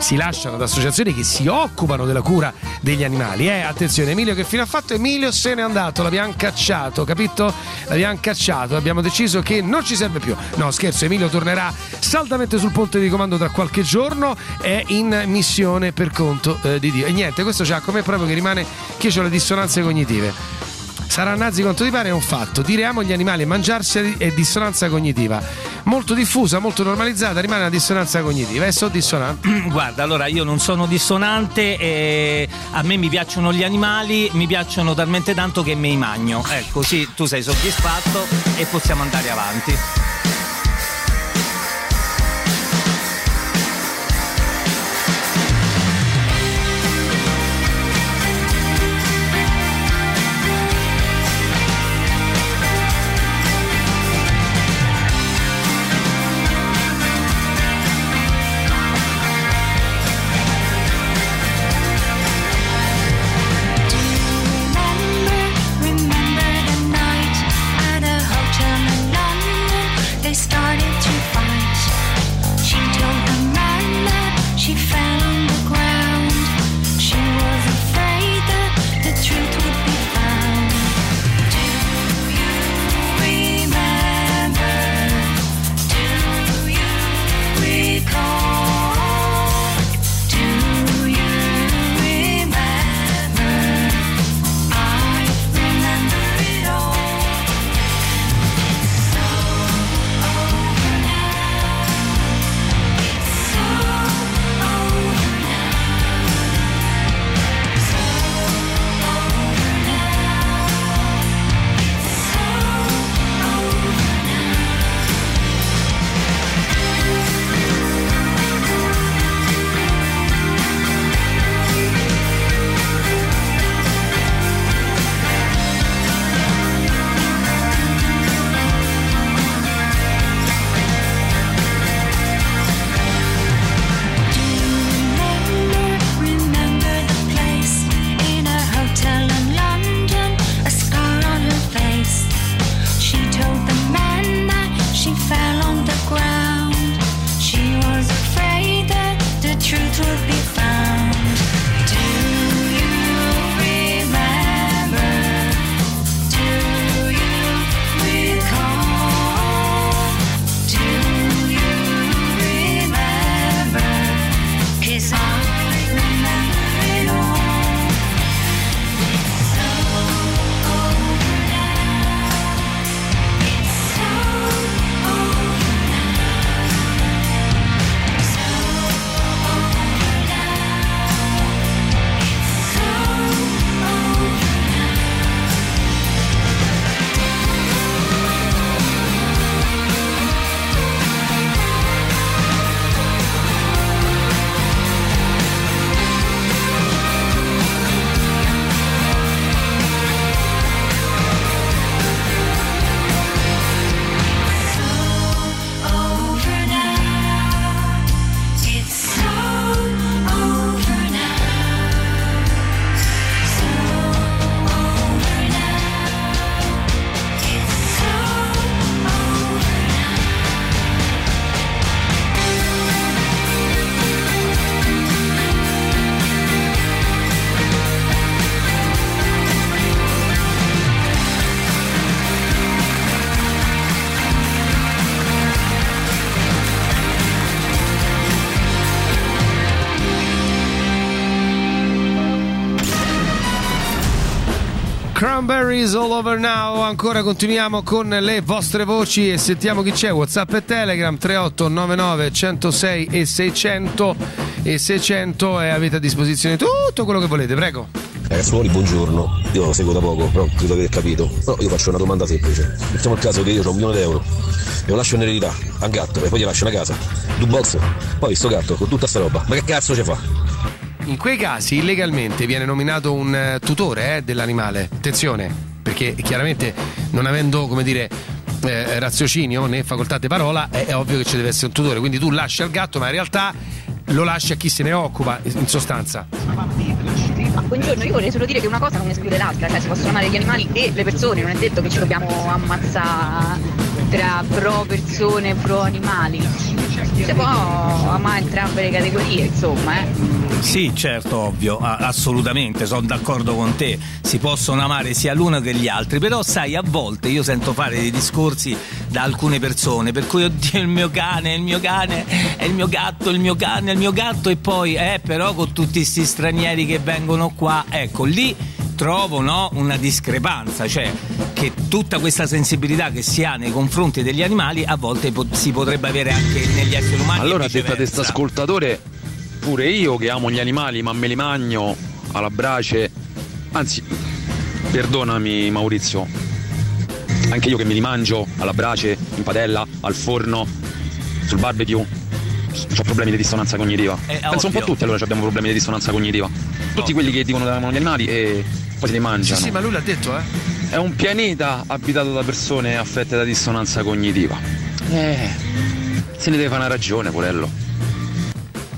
Si lasciano ad associazioni che si occupano della cura degli animali. Eh, attenzione, Emilio che fine ha fatto? Emilio se n'è andato, l'abbiamo cacciato, capito? L'abbiamo cacciato, abbiamo deciso che non ci serve più. No, scherzo, Emilio tornerà saldamente sul ponte di comando tra qualche giorno, è in missione per conto eh, di Dio. E niente, questo c'ha come proprio che rimane che ho le dissonanze cognitive. Sarà nazi quanto ti pare è un fatto. Dire amo gli animali e mangiarseli è dissonanza cognitiva. Molto diffusa, molto normalizzata, rimane una dissonanza cognitiva. E so dissonante. Guarda, allora io non sono dissonante, e a me mi piacciono gli animali, mi piacciono talmente tanto che me i magno. Ecco, così tu sei soddisfatto e possiamo andare avanti. Cranberries All Over Now. Ancora continuiamo con le vostre voci e sentiamo chi c'è. WhatsApp e Telegram 3899 106 e 600 e 600 e avete a disposizione tutto quello che volete, prego. Ragazzuoli, buongiorno. Io lo seguo da poco, però credo di aver capito. Però io faccio una domanda semplice. Mettiamo il caso che io ho un milione d'euro e lo lascio in eredità a un gatto e poi gli lascio una casa, due box. Poi sto gatto con tutta sta roba, ma che cazzo ci fa? In quei casi illegalmente viene nominato un eh, tutore eh, dell'animale. Attenzione, perché chiaramente non avendo, come dire, eh, raziocinio né facoltà di parola, è, è ovvio che ci deve essere un tutore. Quindi tu lasci al gatto, ma in realtà lo lasci a chi se ne occupa, in sostanza. Ma buongiorno, io vorrei solo dire che una cosa non esclude l'altra, cioè si possono amare gli animali e le persone, non è detto che ci dobbiamo ammazzare tra pro persone e pro animali. Si può amare entrambe le categorie, insomma, eh. Sì, certo, ovvio, assolutamente, sono d'accordo con te. Si possono amare sia l'uno che gli altri, però sai, a volte io sento fare dei discorsi da alcune persone, per cui oddio il mio cane, il mio cane, è il mio gatto, il mio cane, il mio gatto e poi, eh, però con tutti questi stranieri che vengono qua, ecco, lì trovo no, una discrepanza, cioè che tutta questa sensibilità che si ha nei confronti degli animali a volte po- si potrebbe avere anche negli esseri umani. Allora, detta questo ascoltatore, pure io che amo gli animali, ma me li magno alla brace. Anzi, perdonami Maurizio, anche io che me li mangio alla brace, in padella, al forno, sul barbecue. Ho problemi di dissonanza cognitiva. È Penso un po' ovvio. tutti allora abbiamo problemi di dissonanza cognitiva. Tutti quelli che dicono che amano gli animali e poi se li Sì, mangiano. sì, ma lui l'ha detto, eh. È un pianeta abitato da persone affette da dissonanza cognitiva. Eh, se ne deve fare una ragione, Porello.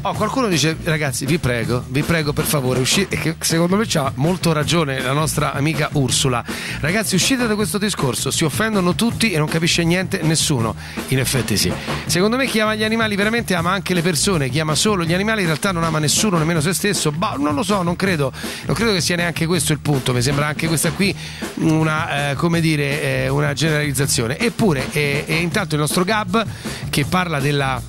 Oh, qualcuno dice, ragazzi, vi prego, vi prego per favore, uscite, che secondo me c'ha molto ragione la nostra amica Ursula. Ragazzi, uscite da questo discorso, si offendono tutti e non capisce niente nessuno. In effetti sì. Secondo me chi ama gli animali veramente ama anche le persone, chi ama solo gli animali in realtà non ama nessuno, nemmeno se stesso. Bah, non lo so, non credo. Non credo che sia neanche questo il punto, mi sembra anche questa qui una, eh, come dire, eh, una generalizzazione. Eppure, eh, intanto il nostro Gab che parla della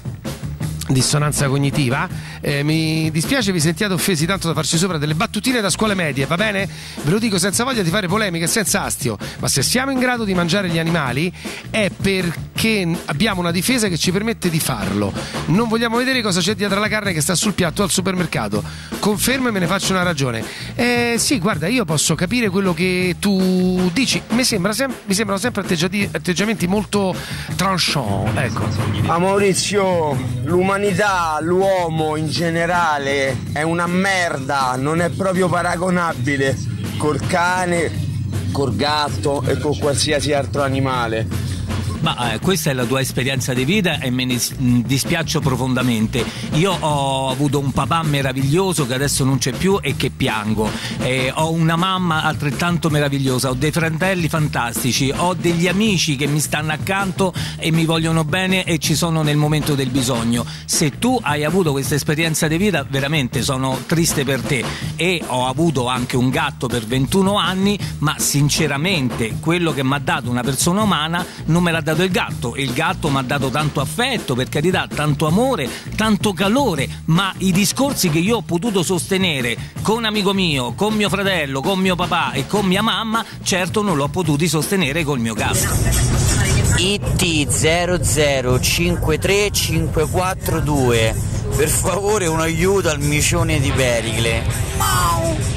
dissonanza cognitiva. Eh, mi dispiace vi sentiate offesi tanto da farci sopra delle battutine da scuole medie, va bene? Ve lo dico senza voglia di fare polemiche, senza astio, ma se siamo in grado di mangiare gli animali è perché abbiamo una difesa che ci permette di farlo. Non vogliamo vedere cosa c'è dietro la carne che sta sul piatto al supermercato. Confermo e me ne faccio una ragione. Eh, sì, guarda, io posso capire quello che tu dici. Mi, sembra sem- mi sembrano sempre atteggiamenti molto tranchant. Ecco. A Maurizio, l'umanità, l'uomo in generale è una merda, non è proprio paragonabile col cane, col gatto e con qualsiasi altro animale. Ma eh, questa è la tua esperienza di vita e me ne mh, dispiaccio profondamente. Io ho avuto un papà meraviglioso che adesso non c'è più e che piango. Eh, ho una mamma altrettanto meravigliosa, ho dei fratelli fantastici, ho degli amici che mi stanno accanto e mi vogliono bene e ci sono nel momento del bisogno. Se tu hai avuto questa esperienza di vita, veramente sono triste per te. E ho avuto anche un gatto per 21 anni, ma sinceramente quello che mi ha dato una persona umana non me l'ha dato il gatto. Il gatto mi ha dato tanto affetto, per carità, tanto amore, tanto calore, ma i discorsi che io ho potuto sostenere con amico mio, con mio fratello, con mio papà e con mia mamma, certo non l'ho potuti sostenere col mio gatto. IT0053542 Per favore un aiuto al micione di Pericle She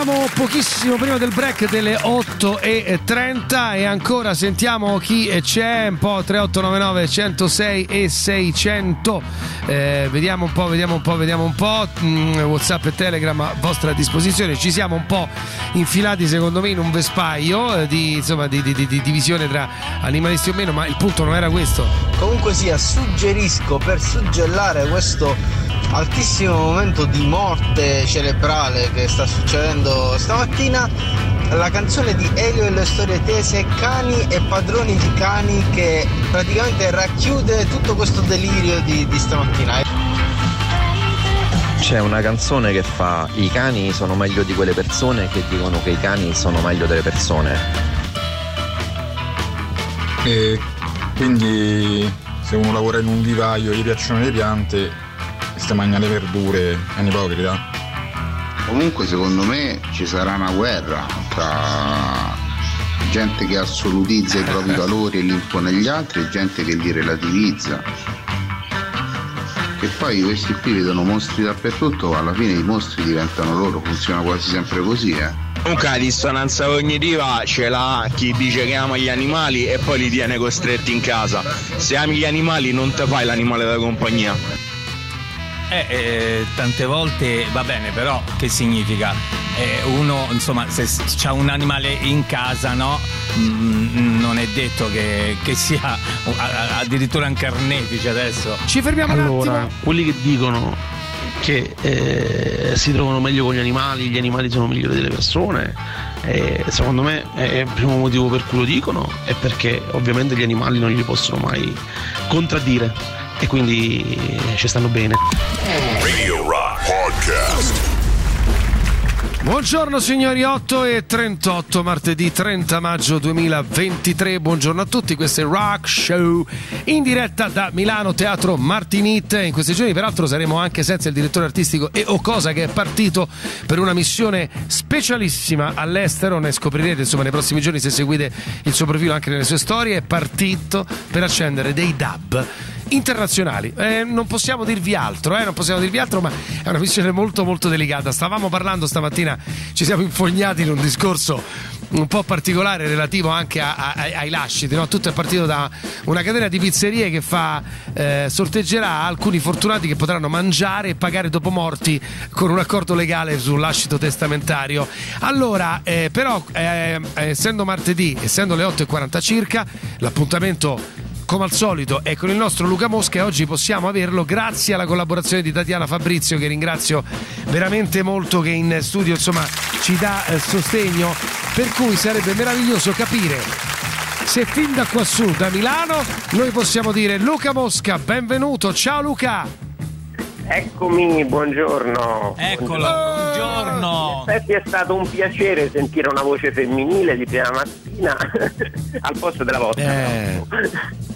Abbiamo pochissimo prima del break delle 8.30 e ancora sentiamo chi c'è, un po' 3899 106 e 600. Eh, vediamo un po', vediamo un po', vediamo un po'. Mm, Whatsapp e Telegram a vostra disposizione. Ci siamo un po' infilati secondo me in un vespaio eh, di, insomma, di- di- di divisione tra animalisti o meno, ma il punto non era questo. Comunque sia, suggerisco per suggellare questo altissimo momento di morte cerebrale che sta succedendo stamattina la canzone di Elio e le storie tese Cani e padroni di cani che praticamente racchiude tutto questo delirio di, di stamattina. C'è una canzone che fa i cani sono meglio di quelle persone che dicono che i cani sono meglio delle persone. E quindi se uno lavora in un vivaio e gli piacciono le piante e sta mangia le verdure è un'ipocrita. Comunque secondo me ci sarà una guerra tra gente che assolutizza i propri valori e li impone agli altri e gente che li relativizza. E poi questi qui vedono mostri dappertutto, alla fine i mostri diventano loro, funziona quasi sempre così, eh. Comunque la dissonanza cognitiva ce l'ha chi dice che ama gli animali e poi li tiene costretti in casa. Se ami gli animali non te fai l'animale da compagnia. Eh, eh, tante volte va bene, però che significa? Eh, uno, insomma, se c'ha un animale in casa, no? Mm, non è detto che, che sia a- a- addirittura un carnefice adesso. Ci fermiamo allora, quelli che dicono che eh, si trovano meglio con gli animali, gli animali sono migliori delle persone, eh, secondo me è il primo motivo per cui lo dicono è perché ovviamente gli animali non li possono mai contraddire e quindi eh, ci stanno bene. Radio Rock Podcast. Buongiorno signori, 8 e 38, martedì 30 maggio 2023. Buongiorno a tutti, questo è Rock Show in diretta da Milano Teatro Martinit. In questi giorni, peraltro, saremo anche senza il direttore artistico e Ocosa che è partito per una missione specialissima all'estero. Ne scoprirete insomma nei prossimi giorni se seguite il suo profilo anche nelle sue storie. È partito per accendere dei dub internazionali. Eh, non possiamo dirvi altro, eh, non possiamo dirvi altro, ma è una missione molto molto delicata. Stavamo parlando stamattina, ci siamo infognati in un discorso un po' particolare relativo anche a- a- ai, lasciti. no? Tutto è partito da una catena di pizzerie che fa, eh, sorteggerà alcuni fortunati che potranno mangiare e pagare dopo morti con un accordo legale sul lascito testamentario. Allora, eh, però, eh, essendo martedì, essendo le 8.40 circa, l'appuntamento come al solito è con il nostro Luca Mosca e oggi possiamo averlo grazie alla collaborazione di Tatiana Fabrizio che ringrazio veramente molto che in studio insomma ci dà eh, sostegno. Per cui sarebbe meraviglioso capire se fin da quassù da Milano noi possiamo dire Luca Mosca benvenuto. Ciao Luca Eccomi, buongiorno. Eccolo, buongiorno. In effetti è stato un piacere sentire una voce femminile di prima mattina al posto della vostra. Eh,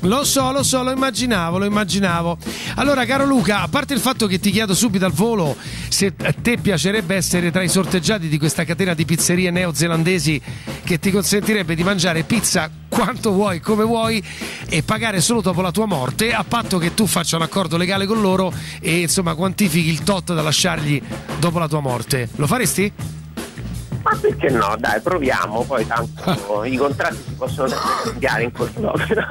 Lo so, lo so, lo immaginavo, lo immaginavo. Allora, caro Luca, a parte il fatto che ti chiedo subito al volo se a te piacerebbe essere tra i sorteggiati di questa catena di pizzerie neozelandesi che ti consentirebbe di mangiare pizza quanto vuoi, come vuoi e pagare solo dopo la tua morte, a patto che tu faccia un accordo legale con loro e insomma quantifichi il tot da lasciargli dopo la tua morte. Lo faresti? Ma perché no? Dai, proviamo, poi tanto i contratti si possono cambiare in corso d'opera.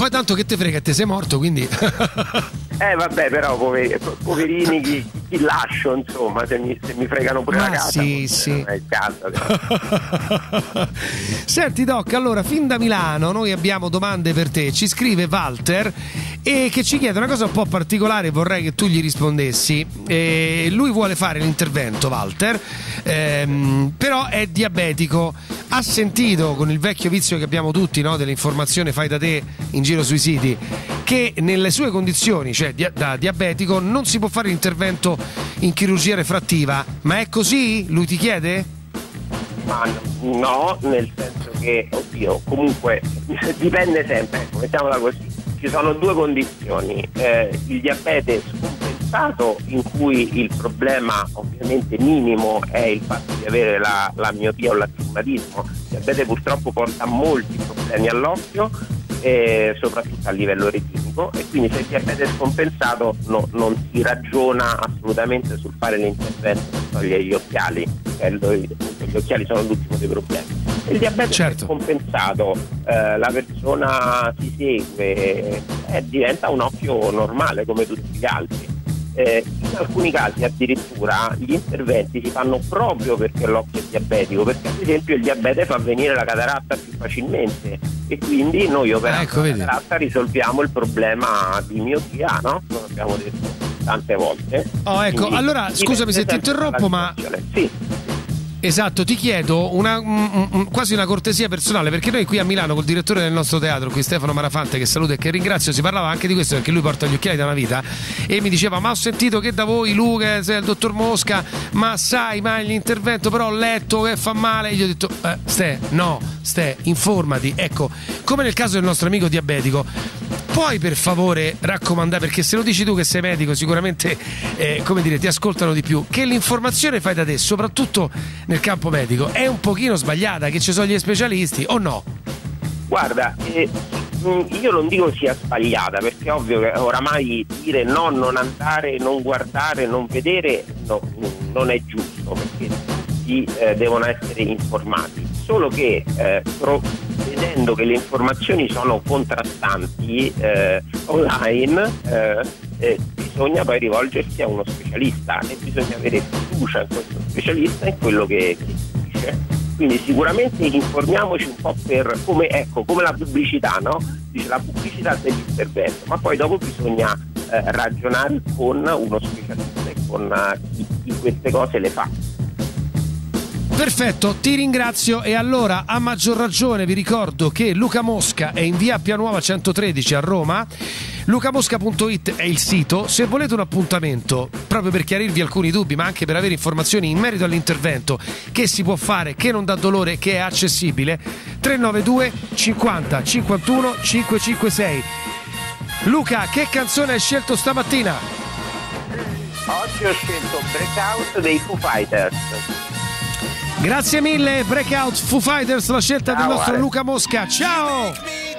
Poi tanto che te frega, te sei morto, quindi... Eh vabbè, però poveri- poverini chi, chi lascio, insomma, se mi, se mi fregano pure Ma la casa. sì, sì. caso. Senti Doc, allora fin da Milano noi abbiamo domande per te. Ci scrive Walter e che ci chiede una cosa un po' particolare, vorrei che tu gli rispondessi. Eh, lui vuole fare l'intervento, Walter, ehm, però è diabetico. Ha sentito con il vecchio vizio che abbiamo tutti, no, dell'informazione fai da te in giro sui siti, che nelle sue condizioni, cioè da diabetico, non si può fare l'intervento in chirurgia refrattiva. Ma è così? Lui ti chiede? Ma no, nel senso che, oddio, comunque dipende sempre, ecco, mettiamola così. Ci sono due condizioni, eh, il diabete scompensato in cui il problema ovviamente minimo è il fatto di avere la, la miopia o l'astigmatismo. Il diabete purtroppo porta molti problemi all'occhio, eh, soprattutto a livello diabetico e quindi se il diabete è scompensato no- non si ragiona assolutamente sul fare l'intervento per togliere gli occhiali, gli occhiali sono l'ultimo dei problemi. Il diabete Certo. è scompensato, eh, la persona si segue e diventa un occhio normale come tutti gli altri. Eh, in alcuni casi addirittura gli interventi si fanno proprio perché l'occhio è diabetico, perché ad esempio il diabete fa venire la cataratta più facilmente e quindi noi operando ecco, la cataratta risolviamo il problema di miopia, no? Come abbiamo detto tante volte. Oh, ecco, Quindi allora scusami se ti interrompo, ma. Sì. Esatto, ti chiedo una, un- un- quasi una cortesia personale perché noi qui a Milano col direttore del nostro teatro, qui Stefano Marafante, che saluto e che ringrazio, si parlava anche di questo perché lui porta gli occhiali da una vita e mi diceva ma ho sentito che da voi Luca, il dottor Mosca, ma sai mai l'intervento però ho letto che fa male, e gli ho detto eh, Ste, no, Ste, informati, ecco, come nel caso del nostro amico diabetico. Puoi per favore raccomandare, perché se lo dici tu che sei medico sicuramente eh, come dire, ti ascoltano di più, che l'informazione fai da te, soprattutto nel campo medico, è un pochino sbagliata, che ci sono gli specialisti o no? Guarda, eh, mh, io non dico sia sbagliata perché è ovvio che oramai dire no, non andare, non guardare, non vedere no, non è giusto perché tutti eh, devono essere informati. Solo che eh, pro- vedendo che le informazioni sono contrastanti eh, online, eh, eh, bisogna poi rivolgersi a uno specialista e bisogna avere fiducia in questo specialista e in quello che, che dice. Quindi sicuramente informiamoci un po' per come, ecco, come la pubblicità, no? Dice la pubblicità dell'intervento, ma poi dopo bisogna eh, ragionare con uno specialista e con eh, chi, chi queste cose le fa. Perfetto, ti ringrazio e allora a maggior ragione vi ricordo che Luca Mosca è in via Pianuova 113 a Roma. Lucamosca.it è il sito. Se volete un appuntamento proprio per chiarirvi alcuni dubbi, ma anche per avere informazioni in merito all'intervento che si può fare, che non dà dolore, che è accessibile, 392 50 51 556. Luca, che canzone hai scelto stamattina? Oggi ho scelto Breakout dei Foo Fighters. Grazie mille, Breakout Foo Fighters, la scelta del Ciao, nostro Ale. Luca Mosca. Ciao!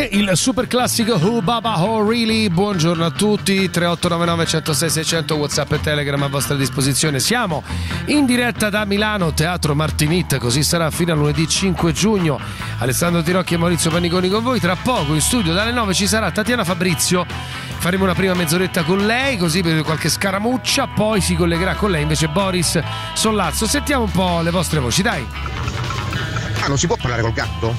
Anche il super classico Who Baba Ho Really. Buongiorno a tutti, 3899 106 600 WhatsApp e Telegram a vostra disposizione. Siamo in diretta da Milano, Teatro Martinit, così sarà fino a lunedì 5 giugno. Alessandro Tirocchi e Maurizio Paniconi con voi. Tra poco in studio dalle 9 ci sarà Tatiana Fabrizio. Faremo una prima mezz'oretta con lei, così per qualche scaramuccia, poi si collegherà con lei invece Boris Sollazzo. Sentiamo un po' le vostre voci, dai. Ah, non si può parlare col gatto?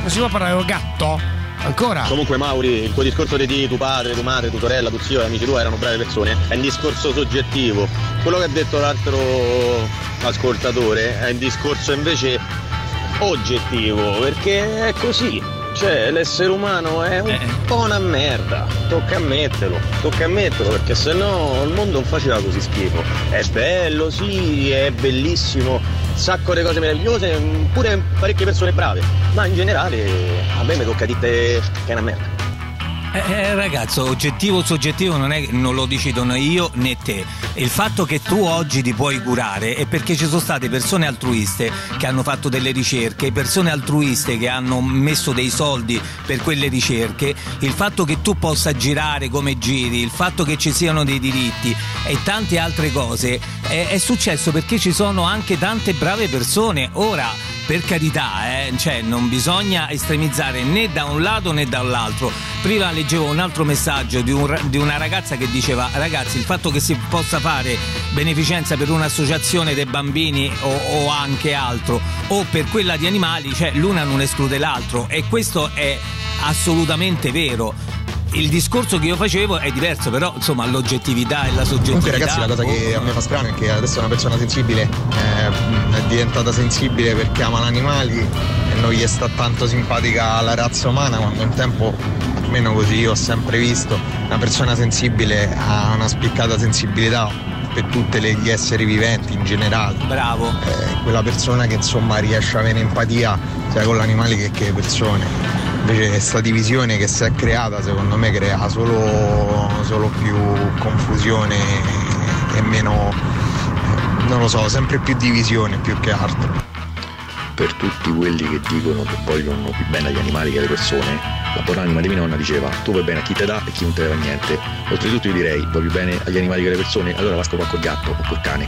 Non si può parlare col gatto? Ancora? Comunque Mauri, il tuo discorso di tuo padre, tua madre, tua sorella, tuo zio e amici tuoi erano brave persone, è un discorso soggettivo. Quello che ha detto l'altro ascoltatore è un discorso invece oggettivo, perché è così. Cioè, l'essere umano è un po' una merda, tocca ammetterlo, tocca ammetterlo perché sennò il mondo non faceva così schifo. È bello, sì, è bellissimo, sacco di cose meravigliose, pure parecchie persone brave, ma in generale a me mi tocca dire che è una merda. Eh, eh, ragazzo, oggettivo o soggettivo non, è, non lo decidono io né te. Il fatto che tu oggi ti puoi curare è perché ci sono state persone altruiste che hanno fatto delle ricerche, persone altruiste che hanno messo dei soldi per quelle ricerche, il fatto che tu possa girare come giri, il fatto che ci siano dei diritti e tante altre cose è, è successo perché ci sono anche tante brave persone. Ora, per carità, eh, cioè non bisogna estremizzare né da un lato né dall'altro. Prima leggevo un altro messaggio di, un di una ragazza che diceva ragazzi il fatto che si possa fare beneficenza per un'associazione dei bambini o, o anche altro o per quella di animali, cioè l'una non esclude l'altro e questo è assolutamente vero. Il discorso che io facevo è diverso, però insomma l'oggettività e la soggettività. Comunque ragazzi la cosa che a me fa strano è che adesso una persona sensibile eh, è diventata sensibile perché ama gli animali e non gli sta tanto simpatica la razza umana quando un tempo, almeno così io ho sempre visto, una persona sensibile ha una spiccata sensibilità per tutti gli esseri viventi in generale. Bravo. Eh, quella persona che insomma riesce a avere empatia sia con gli animali che con le persone. Invece questa divisione che si è creata secondo me crea solo, solo più confusione e meno, non lo so, sempre più divisione più che altro. Per tutti quelli che dicono che vogliono più bene agli animali che alle persone, la buonanima di mia nonna diceva tu vuoi bene a chi te dà e chi non te dà niente. Oltretutto io direi vuoi più bene agli animali che alle persone, allora va a scopare col gatto o col cane.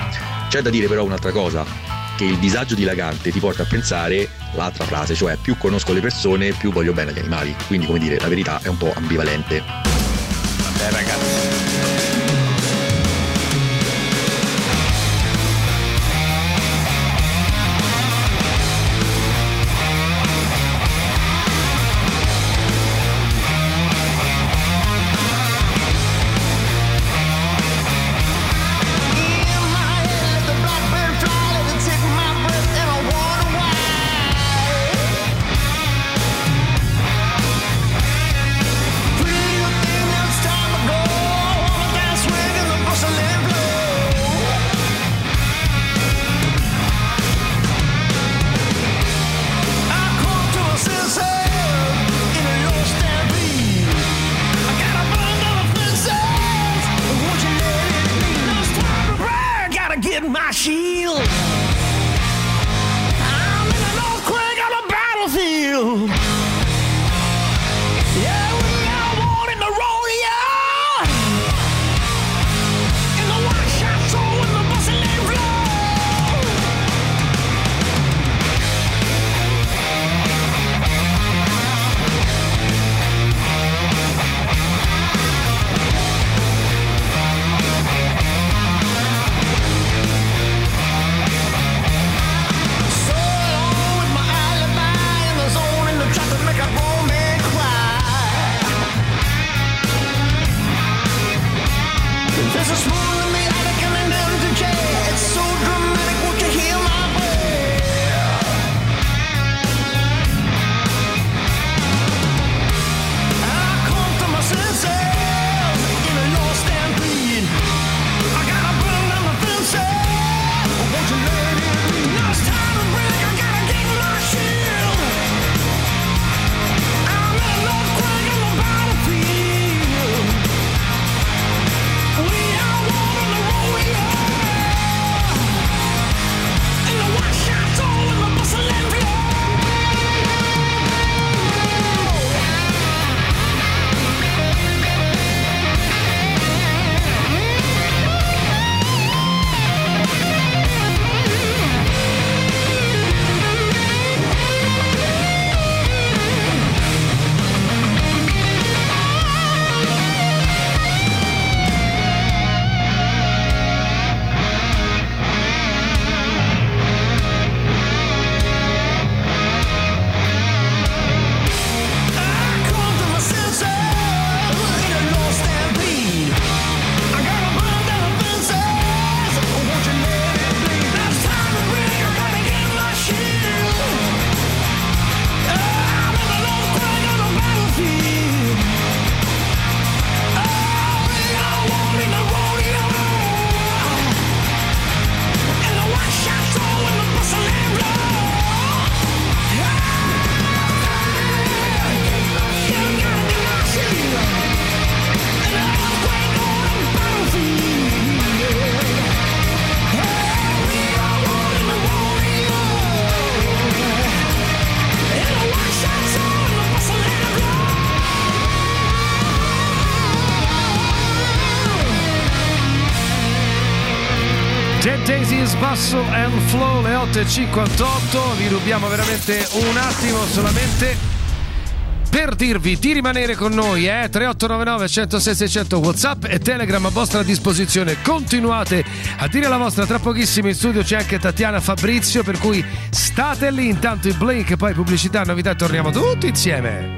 C'è da dire però un'altra cosa, che il disagio dilagante ti porta a pensare l'altra frase, cioè più conosco le persone, più voglio bene agli animali. Quindi come dire, la verità è un po' ambivalente. Vabbè ragazzi. Get my shield. Bustle and Flow, le 8.58. Vi rubiamo veramente un attimo solamente per dirvi di rimanere con noi, eh? 3899 106 600 WhatsApp e Telegram a vostra disposizione. Continuate a dire la vostra, tra pochissimo in studio c'è anche Tatiana Fabrizio, per cui state lì intanto i Blink, poi pubblicità, novità torniamo tutti insieme.